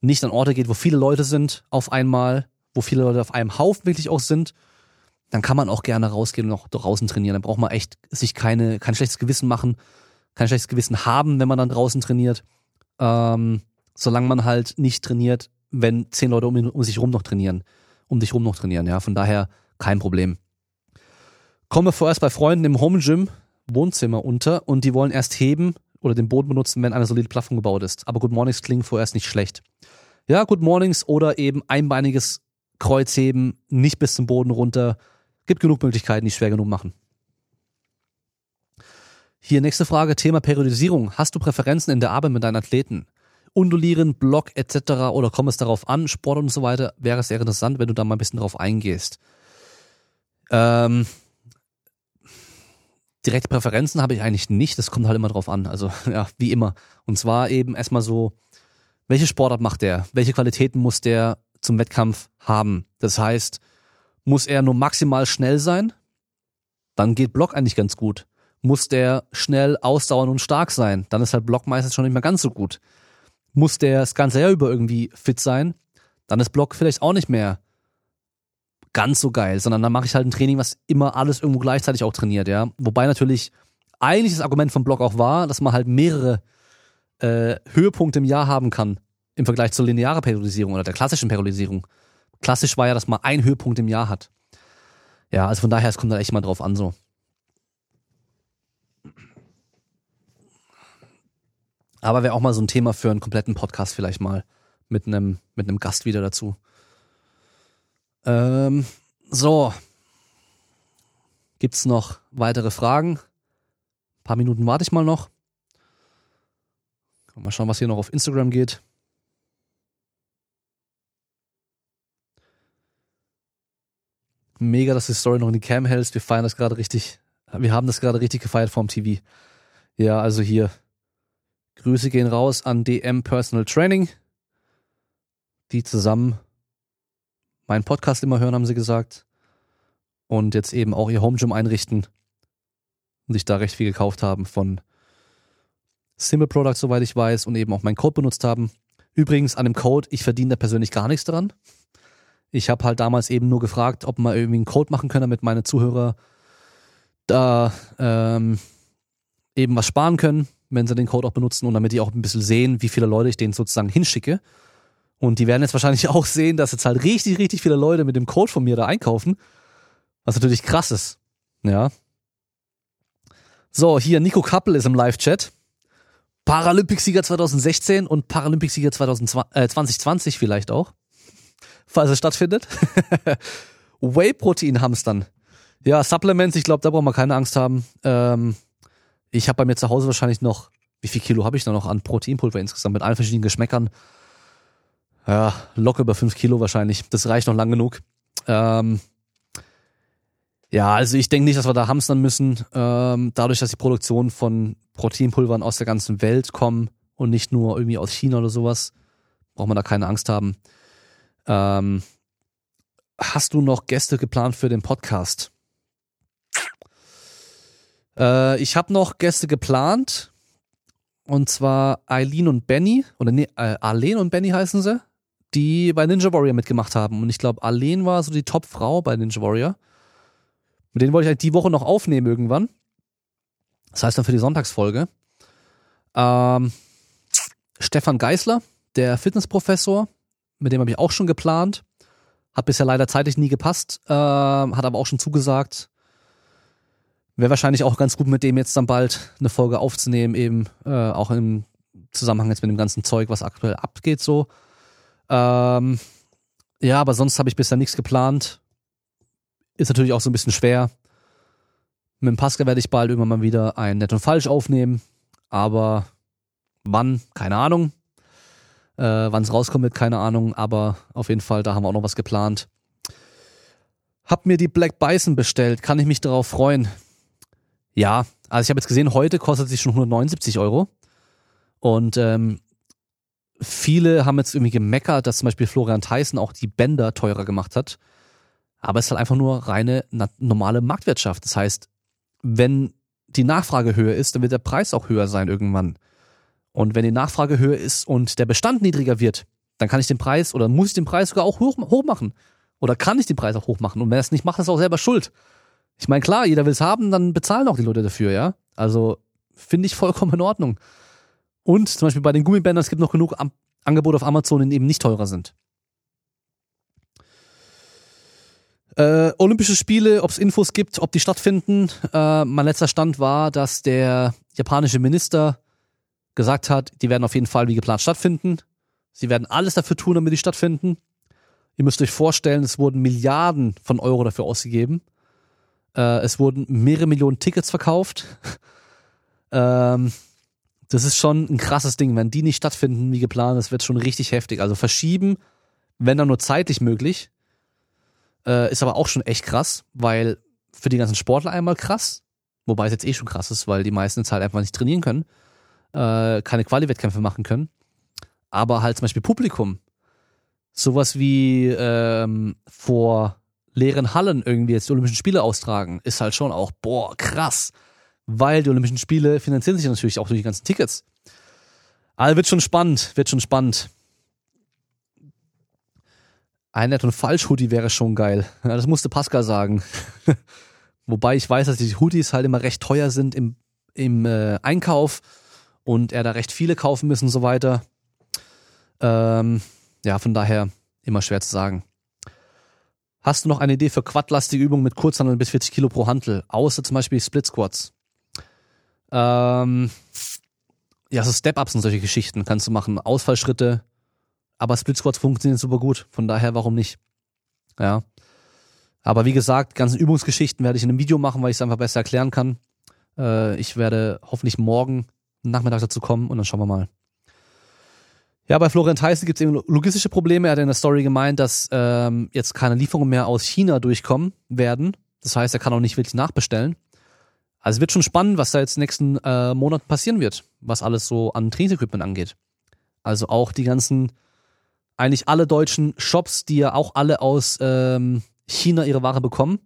nicht an Orte geht, wo viele Leute sind auf einmal, wo viele Leute auf einem Haufen wirklich auch sind, dann kann man auch gerne rausgehen und auch draußen trainieren. Dann braucht man echt sich keine, kein schlechtes Gewissen machen, kein schlechtes Gewissen haben, wenn man dann draußen trainiert. Ähm, solange man halt nicht trainiert, wenn zehn Leute um, um sich rum noch trainieren um dich rum noch trainieren. Ja, von daher kein Problem. Komme vorerst bei Freunden im Home Gym Wohnzimmer unter und die wollen erst heben oder den Boden benutzen, wenn eine solide Plattform gebaut ist. Aber Good Mornings klingen vorerst nicht schlecht. Ja, Good Mornings oder eben einbeiniges Kreuzheben, nicht bis zum Boden runter. Gibt genug Möglichkeiten, die schwer genug machen. Hier nächste Frage, Thema Periodisierung. Hast du Präferenzen in der Arbeit mit deinen Athleten? Undulieren, Block etc. oder komm es darauf an, Sport und so weiter, wäre es sehr interessant, wenn du da mal ein bisschen drauf eingehst. Ähm, direkte Präferenzen habe ich eigentlich nicht, das kommt halt immer drauf an, also ja, wie immer. Und zwar eben erstmal so, welche Sportart macht der? Welche Qualitäten muss der zum Wettkampf haben? Das heißt, muss er nur maximal schnell sein? Dann geht Block eigentlich ganz gut. Muss der schnell, ausdauern und stark sein? Dann ist halt Block meistens schon nicht mehr ganz so gut muss der das ganze Jahr über irgendwie fit sein, dann ist Block vielleicht auch nicht mehr ganz so geil, sondern dann mache ich halt ein Training, was immer alles irgendwo gleichzeitig auch trainiert, ja. Wobei natürlich eigentlich das Argument vom Block auch war, dass man halt mehrere äh, Höhepunkte im Jahr haben kann im Vergleich zur linearen Periodisierung oder der klassischen Periodisierung. Klassisch war ja, dass man einen Höhepunkt im Jahr hat. Ja, also von daher, es kommt da echt mal drauf an so. Aber wäre auch mal so ein Thema für einen kompletten Podcast vielleicht mal mit einem mit einem Gast wieder dazu. Ähm, so. Gibt's noch weitere Fragen? Ein paar Minuten warte ich mal noch. Mal schauen, was hier noch auf Instagram geht. Mega, dass du die Story noch in die Cam hältst. Wir feiern das gerade richtig. Wir haben das gerade richtig gefeiert vorm TV. Ja, also hier Grüße gehen raus an DM Personal Training, die zusammen meinen Podcast immer hören, haben sie gesagt. Und jetzt eben auch ihr Home Gym einrichten und sich da recht viel gekauft haben von Simple Products, soweit ich weiß, und eben auch meinen Code benutzt haben. Übrigens an dem Code, ich verdiene da persönlich gar nichts dran. Ich habe halt damals eben nur gefragt, ob man irgendwie einen Code machen können, damit meine Zuhörer da ähm, eben was sparen können wenn sie den Code auch benutzen und damit die auch ein bisschen sehen, wie viele Leute ich denen sozusagen hinschicke. Und die werden jetzt wahrscheinlich auch sehen, dass jetzt halt richtig, richtig viele Leute mit dem Code von mir da einkaufen. Was natürlich krass ist. Ja. So, hier Nico Kappel ist im Live-Chat. Paralympicsieger 2016 und Paralympicsieger 2020 äh, vielleicht auch. Falls es stattfindet. Whey-Protein-Hamstern. Ja, Supplements, ich glaube, da brauchen wir keine Angst haben. Ähm, ich habe bei mir zu Hause wahrscheinlich noch, wie viel Kilo habe ich da noch an Proteinpulver insgesamt mit allen verschiedenen Geschmäckern? Ja, locker über fünf Kilo wahrscheinlich. Das reicht noch lang genug. Ähm, ja, also ich denke nicht, dass wir da hamstern müssen. Ähm, dadurch, dass die Produktion von Proteinpulvern aus der ganzen Welt kommen und nicht nur irgendwie aus China oder sowas, braucht man da keine Angst haben. Ähm, hast du noch Gäste geplant für den Podcast? Äh, ich habe noch Gäste geplant. Und zwar Eileen und Benny, oder nee, äh, Arlene und Benny heißen sie, die bei Ninja Warrior mitgemacht haben. Und ich glaube, Arlene war so die Top-Frau bei Ninja Warrior. Mit denen wollte ich halt die Woche noch aufnehmen irgendwann. Das heißt dann für die Sonntagsfolge. Ähm, Stefan Geisler, der Fitnessprofessor, mit dem habe ich auch schon geplant. Hat bisher leider zeitlich nie gepasst, äh, hat aber auch schon zugesagt. Wäre wahrscheinlich auch ganz gut mit dem jetzt dann bald eine Folge aufzunehmen, eben äh, auch im Zusammenhang jetzt mit dem ganzen Zeug, was aktuell abgeht so. Ähm, ja, aber sonst habe ich bisher nichts geplant. Ist natürlich auch so ein bisschen schwer. Mit dem Pascal werde ich bald irgendwann mal wieder ein Nett und Falsch aufnehmen. Aber wann? Keine Ahnung. Äh, wann es rauskommt, keine Ahnung. Aber auf jeden Fall, da haben wir auch noch was geplant. Hab mir die Black Bison bestellt. Kann ich mich darauf freuen? Ja, also ich habe jetzt gesehen, heute kostet sie schon 179 Euro. Und ähm, viele haben jetzt irgendwie gemeckert, dass zum Beispiel Florian Theissen auch die Bänder teurer gemacht hat. Aber es ist halt einfach nur reine normale Marktwirtschaft. Das heißt, wenn die Nachfrage höher ist, dann wird der Preis auch höher sein irgendwann. Und wenn die Nachfrage höher ist und der Bestand niedriger wird, dann kann ich den Preis oder muss ich den Preis sogar auch hoch, hoch machen. Oder kann ich den Preis auch hoch machen. Und wenn er es nicht macht, ist er auch selber schuld. Ich meine, klar, jeder will es haben, dann bezahlen auch die Leute dafür, ja. Also finde ich vollkommen in Ordnung. Und zum Beispiel bei den Gummibändern, es gibt noch genug Angebote auf Amazon, die eben nicht teurer sind. Äh, Olympische Spiele, ob es Infos gibt, ob die stattfinden. Äh, mein letzter Stand war, dass der japanische Minister gesagt hat, die werden auf jeden Fall wie geplant stattfinden. Sie werden alles dafür tun, damit die stattfinden. Ihr müsst euch vorstellen, es wurden Milliarden von Euro dafür ausgegeben. Äh, es wurden mehrere Millionen Tickets verkauft. ähm, das ist schon ein krasses Ding. Wenn die nicht stattfinden wie geplant, das wird schon richtig heftig. Also verschieben, wenn dann nur zeitlich möglich. Äh, ist aber auch schon echt krass, weil für die ganzen Sportler einmal krass, wobei es jetzt eh schon krass ist, weil die meisten jetzt halt einfach nicht trainieren können, äh, keine Quali-Wettkämpfe machen können. Aber halt zum Beispiel Publikum. Sowas wie ähm, vor leeren Hallen irgendwie jetzt die Olympischen Spiele austragen, ist halt schon auch, boah, krass. Weil die Olympischen Spiele finanzieren sich natürlich auch durch die ganzen Tickets. Also wird schon spannend, wird schon spannend. Ein Nett- und Falsch-Hoodie wäre schon geil. Ja, das musste Pascal sagen. Wobei ich weiß, dass die Hoodies halt immer recht teuer sind im, im äh, Einkauf und er da recht viele kaufen müssen und so weiter. Ähm, ja, von daher immer schwer zu sagen. Hast du noch eine Idee für quadlastige Übungen mit Kurzhandeln bis 40 Kilo pro Hantel? Außer zum Beispiel Split Squats. Ähm, ja, so Step-Ups und solche Geschichten kannst du machen. Ausfallschritte. Aber Split Squats funktionieren super gut. Von daher, warum nicht? Ja. Aber wie gesagt, ganzen Übungsgeschichten werde ich in einem Video machen, weil ich es einfach besser erklären kann. Äh, ich werde hoffentlich morgen Nachmittag dazu kommen und dann schauen wir mal. Ja, bei Florian Theissen gibt es eben logistische Probleme. Er hat in der Story gemeint, dass ähm, jetzt keine Lieferungen mehr aus China durchkommen werden. Das heißt, er kann auch nicht wirklich nachbestellen. Also es wird schon spannend, was da jetzt in den nächsten äh, Monaten passieren wird, was alles so an Trainingsequipment angeht. Also auch die ganzen, eigentlich alle deutschen Shops, die ja auch alle aus ähm, China ihre Ware bekommen.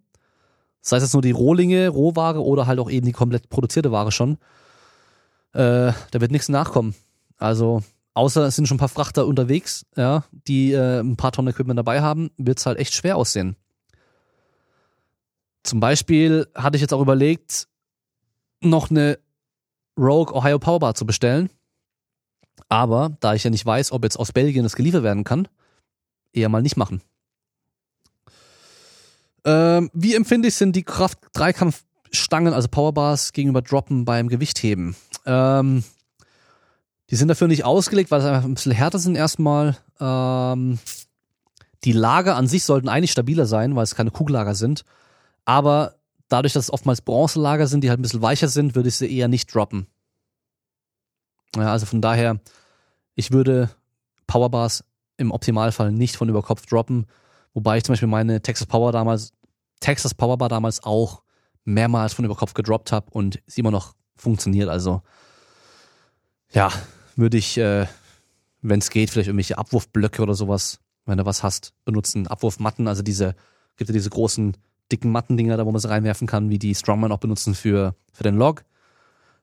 Sei es jetzt nur die Rohlinge, Rohware oder halt auch eben die komplett produzierte Ware schon. Äh, da wird nichts nachkommen. Also außer es sind schon ein paar Frachter unterwegs, ja, die äh, ein paar Tonnen Equipment dabei haben, wird es halt echt schwer aussehen. Zum Beispiel hatte ich jetzt auch überlegt, noch eine Rogue Ohio Powerbar zu bestellen. Aber da ich ja nicht weiß, ob jetzt aus Belgien das geliefert werden kann, eher mal nicht machen. Ähm, wie empfindlich sind die Kraft-Dreikampfstangen, also Powerbars, gegenüber Droppen beim Gewichtheben? Ähm, die sind dafür nicht ausgelegt, weil sie einfach ein bisschen härter sind erstmal. Ähm, die Lager an sich sollten eigentlich stabiler sein, weil es keine Kugellager sind. Aber dadurch, dass es oftmals Bronzelager sind, die halt ein bisschen weicher sind, würde ich sie eher nicht droppen. Ja, also von daher, ich würde Powerbars im Optimalfall nicht von über Kopf droppen. Wobei ich zum Beispiel meine Texas Power damals, Texas Powerbar damals auch mehrmals von über Kopf gedroppt habe und sie immer noch funktioniert. Also ja, würde ich, äh, wenn es geht, vielleicht irgendwelche Abwurfblöcke oder sowas, wenn du was hast, benutzen. Abwurfmatten, also diese, gibt ja diese großen, dicken Mattendinger, da wo man sie reinwerfen kann, wie die Strongman auch benutzen für, für den Log.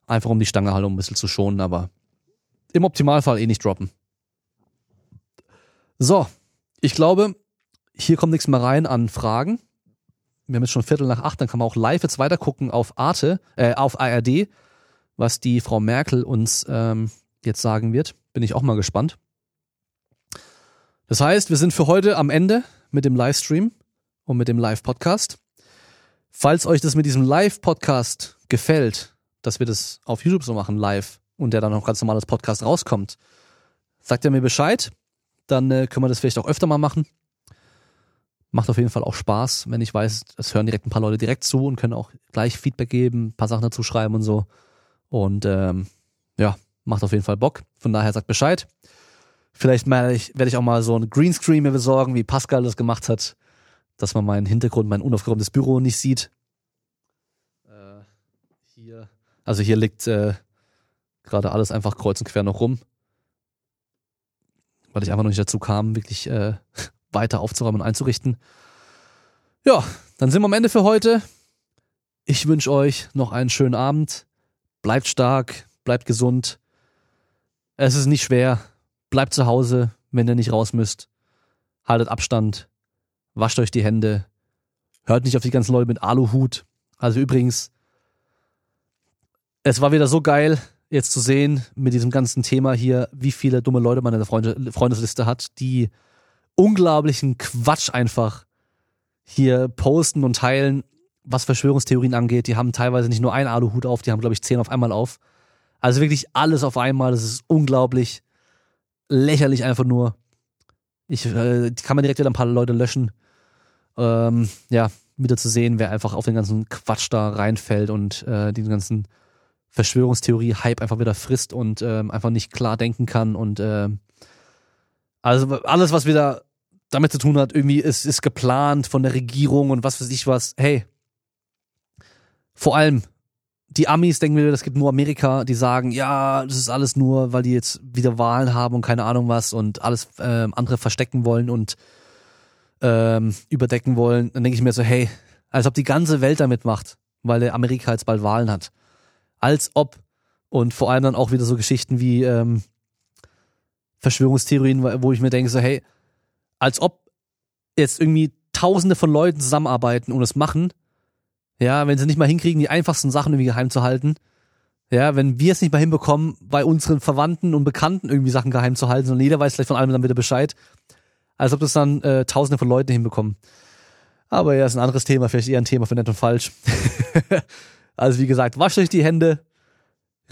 Einfach um die Stange halt um ein bisschen zu schonen, aber im Optimalfall eh nicht droppen. So, ich glaube, hier kommt nichts mehr rein an Fragen. Wir haben jetzt schon Viertel nach acht, dann kann man auch live jetzt weiter gucken auf Arte, äh, auf ARD, was die Frau Merkel uns ähm, jetzt sagen wird. Bin ich auch mal gespannt. Das heißt, wir sind für heute am Ende mit dem Livestream und mit dem Live-Podcast. Falls euch das mit diesem Live-Podcast gefällt, dass wir das auf YouTube so machen, live, und der dann noch ganz normales Podcast rauskommt, sagt ihr mir Bescheid. Dann äh, können wir das vielleicht auch öfter mal machen. Macht auf jeden Fall auch Spaß, wenn ich weiß, es hören direkt ein paar Leute direkt zu und können auch gleich Feedback geben, ein paar Sachen dazu schreiben und so. Und ähm, ja, macht auf jeden Fall Bock. Von daher sagt Bescheid. Vielleicht werde ich, werde ich auch mal so ein Greenscreen mir besorgen, wie Pascal das gemacht hat, dass man meinen Hintergrund, mein unaufgeräumtes Büro nicht sieht. Äh, hier, also hier liegt äh, gerade alles einfach kreuz und quer noch rum, weil ich einfach noch nicht dazu kam, wirklich äh, weiter aufzuräumen und einzurichten. Ja, dann sind wir am Ende für heute. Ich wünsche euch noch einen schönen Abend. Bleibt stark, bleibt gesund. Es ist nicht schwer. Bleibt zu Hause, wenn ihr nicht raus müsst. Haltet Abstand. Wascht euch die Hände. Hört nicht auf die ganzen Leute mit Aluhut. Also übrigens, es war wieder so geil, jetzt zu sehen mit diesem ganzen Thema hier, wie viele dumme Leute man in der Freunde Freundesliste hat, die unglaublichen Quatsch einfach hier posten und teilen, was Verschwörungstheorien angeht. Die haben teilweise nicht nur einen Aluhut auf, die haben, glaube ich, zehn auf einmal auf. Also wirklich alles auf einmal. Das ist unglaublich lächerlich einfach nur. Ich äh, kann man direkt wieder ein paar Leute löschen. Ähm, ja, wieder zu sehen, wer einfach auf den ganzen Quatsch da reinfällt und äh, den ganzen Verschwörungstheorie-Hype einfach wieder frisst und ähm, einfach nicht klar denken kann und äh, also alles, was wieder damit zu tun hat, irgendwie ist, ist geplant von der Regierung und was weiß ich was. Hey, vor allem die Amis denken mir, das gibt nur Amerika, die sagen, ja, das ist alles nur, weil die jetzt wieder Wahlen haben und keine Ahnung was und alles äh, andere verstecken wollen und ähm, überdecken wollen. Dann denke ich mir so, hey, als ob die ganze Welt damit macht, weil Amerika jetzt bald Wahlen hat. Als ob. Und vor allem dann auch wieder so Geschichten wie ähm, Verschwörungstheorien, wo ich mir denke, so, hey, als ob jetzt irgendwie tausende von Leuten zusammenarbeiten und es machen, ja, wenn sie nicht mal hinkriegen, die einfachsten Sachen irgendwie geheim zu halten, ja, wenn wir es nicht mal hinbekommen, bei unseren Verwandten und Bekannten irgendwie Sachen geheim zu halten, sondern jeder weiß vielleicht von allem dann wieder Bescheid, als ob das dann äh, tausende von Leuten hinbekommen. Aber ja, ist ein anderes Thema, vielleicht eher ein Thema für nett und falsch. also wie gesagt, wascht euch die Hände.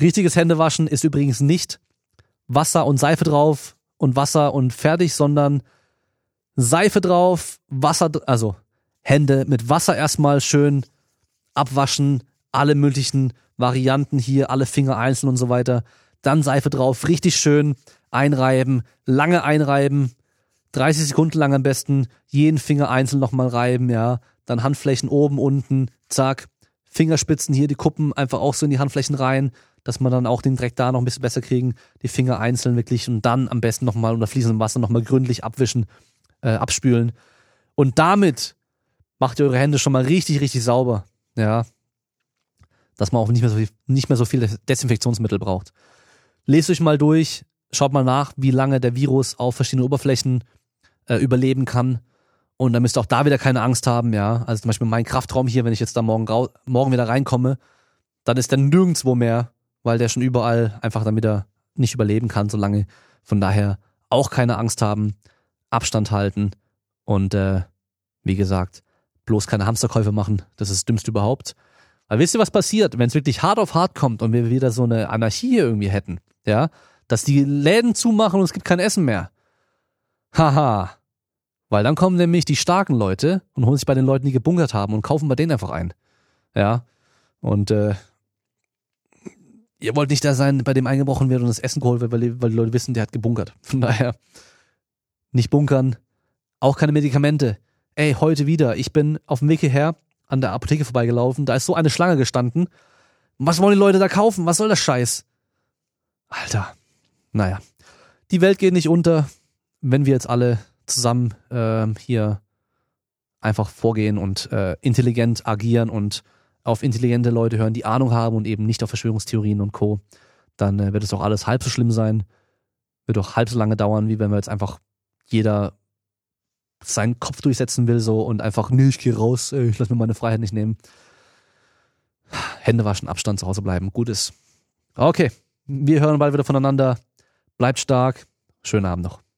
Richtiges Händewaschen ist übrigens nicht Wasser und Seife drauf und Wasser und fertig, sondern Seife drauf, Wasser, also Hände mit Wasser erstmal schön abwaschen, alle möglichen Varianten hier, alle Finger einzeln und so weiter. Dann Seife drauf, richtig schön einreiben, lange einreiben, 30 Sekunden lang am besten, jeden Finger einzeln nochmal reiben, ja. Dann Handflächen oben, unten, zack. Fingerspitzen hier, die Kuppen einfach auch so in die Handflächen rein, dass man dann auch den Dreck da noch ein bisschen besser kriegen, die Finger einzeln wirklich und dann am besten nochmal unter fließendem Wasser nochmal gründlich abwischen, äh, abspülen. Und damit macht ihr eure Hände schon mal richtig, richtig sauber. Ja. Dass man auch nicht mehr so viel, nicht mehr so viel Desinfektionsmittel braucht. Lest euch mal durch, schaut mal nach, wie lange der Virus auf verschiedenen Oberflächen äh, überleben kann. Und dann müsst ihr auch da wieder keine Angst haben, ja. Also zum Beispiel mein Kraftraum hier, wenn ich jetzt da morgen, morgen wieder reinkomme, dann ist der nirgendwo mehr weil der schon überall einfach damit er nicht überleben kann, so lange. Von daher auch keine Angst haben, Abstand halten und äh, wie gesagt, bloß keine Hamsterkäufe machen. Das ist das Dümmste überhaupt. Weil wisst ihr, was passiert, wenn es wirklich hart auf hart kommt und wir wieder so eine Anarchie irgendwie hätten, ja, dass die Läden zumachen und es gibt kein Essen mehr. Haha. Weil dann kommen nämlich die starken Leute und holen sich bei den Leuten, die gebunkert haben und kaufen bei denen einfach ein. Ja. Und äh, ihr wollt nicht da sein, bei dem eingebrochen wird und das Essen geholt wird, weil, weil die Leute wissen, der hat gebunkert. Von daher nicht bunkern, auch keine Medikamente. Ey, heute wieder, ich bin auf dem Weg hierher an der Apotheke vorbeigelaufen, da ist so eine Schlange gestanden. Was wollen die Leute da kaufen? Was soll das Scheiß? Alter, naja. Die Welt geht nicht unter, wenn wir jetzt alle zusammen äh, hier einfach vorgehen und äh, intelligent agieren und auf intelligente Leute hören, die Ahnung haben und eben nicht auf Verschwörungstheorien und Co., dann äh, wird es auch alles halb so schlimm sein. Wird auch halb so lange dauern, wie wenn wir jetzt einfach jeder seinen Kopf durchsetzen will so und einfach, nee, ich gehe raus, ich lass mir meine Freiheit nicht nehmen. Hände waschen, Abstand zu Hause bleiben, gut ist. Okay, wir hören bald wieder voneinander. Bleibt stark. Schönen Abend noch.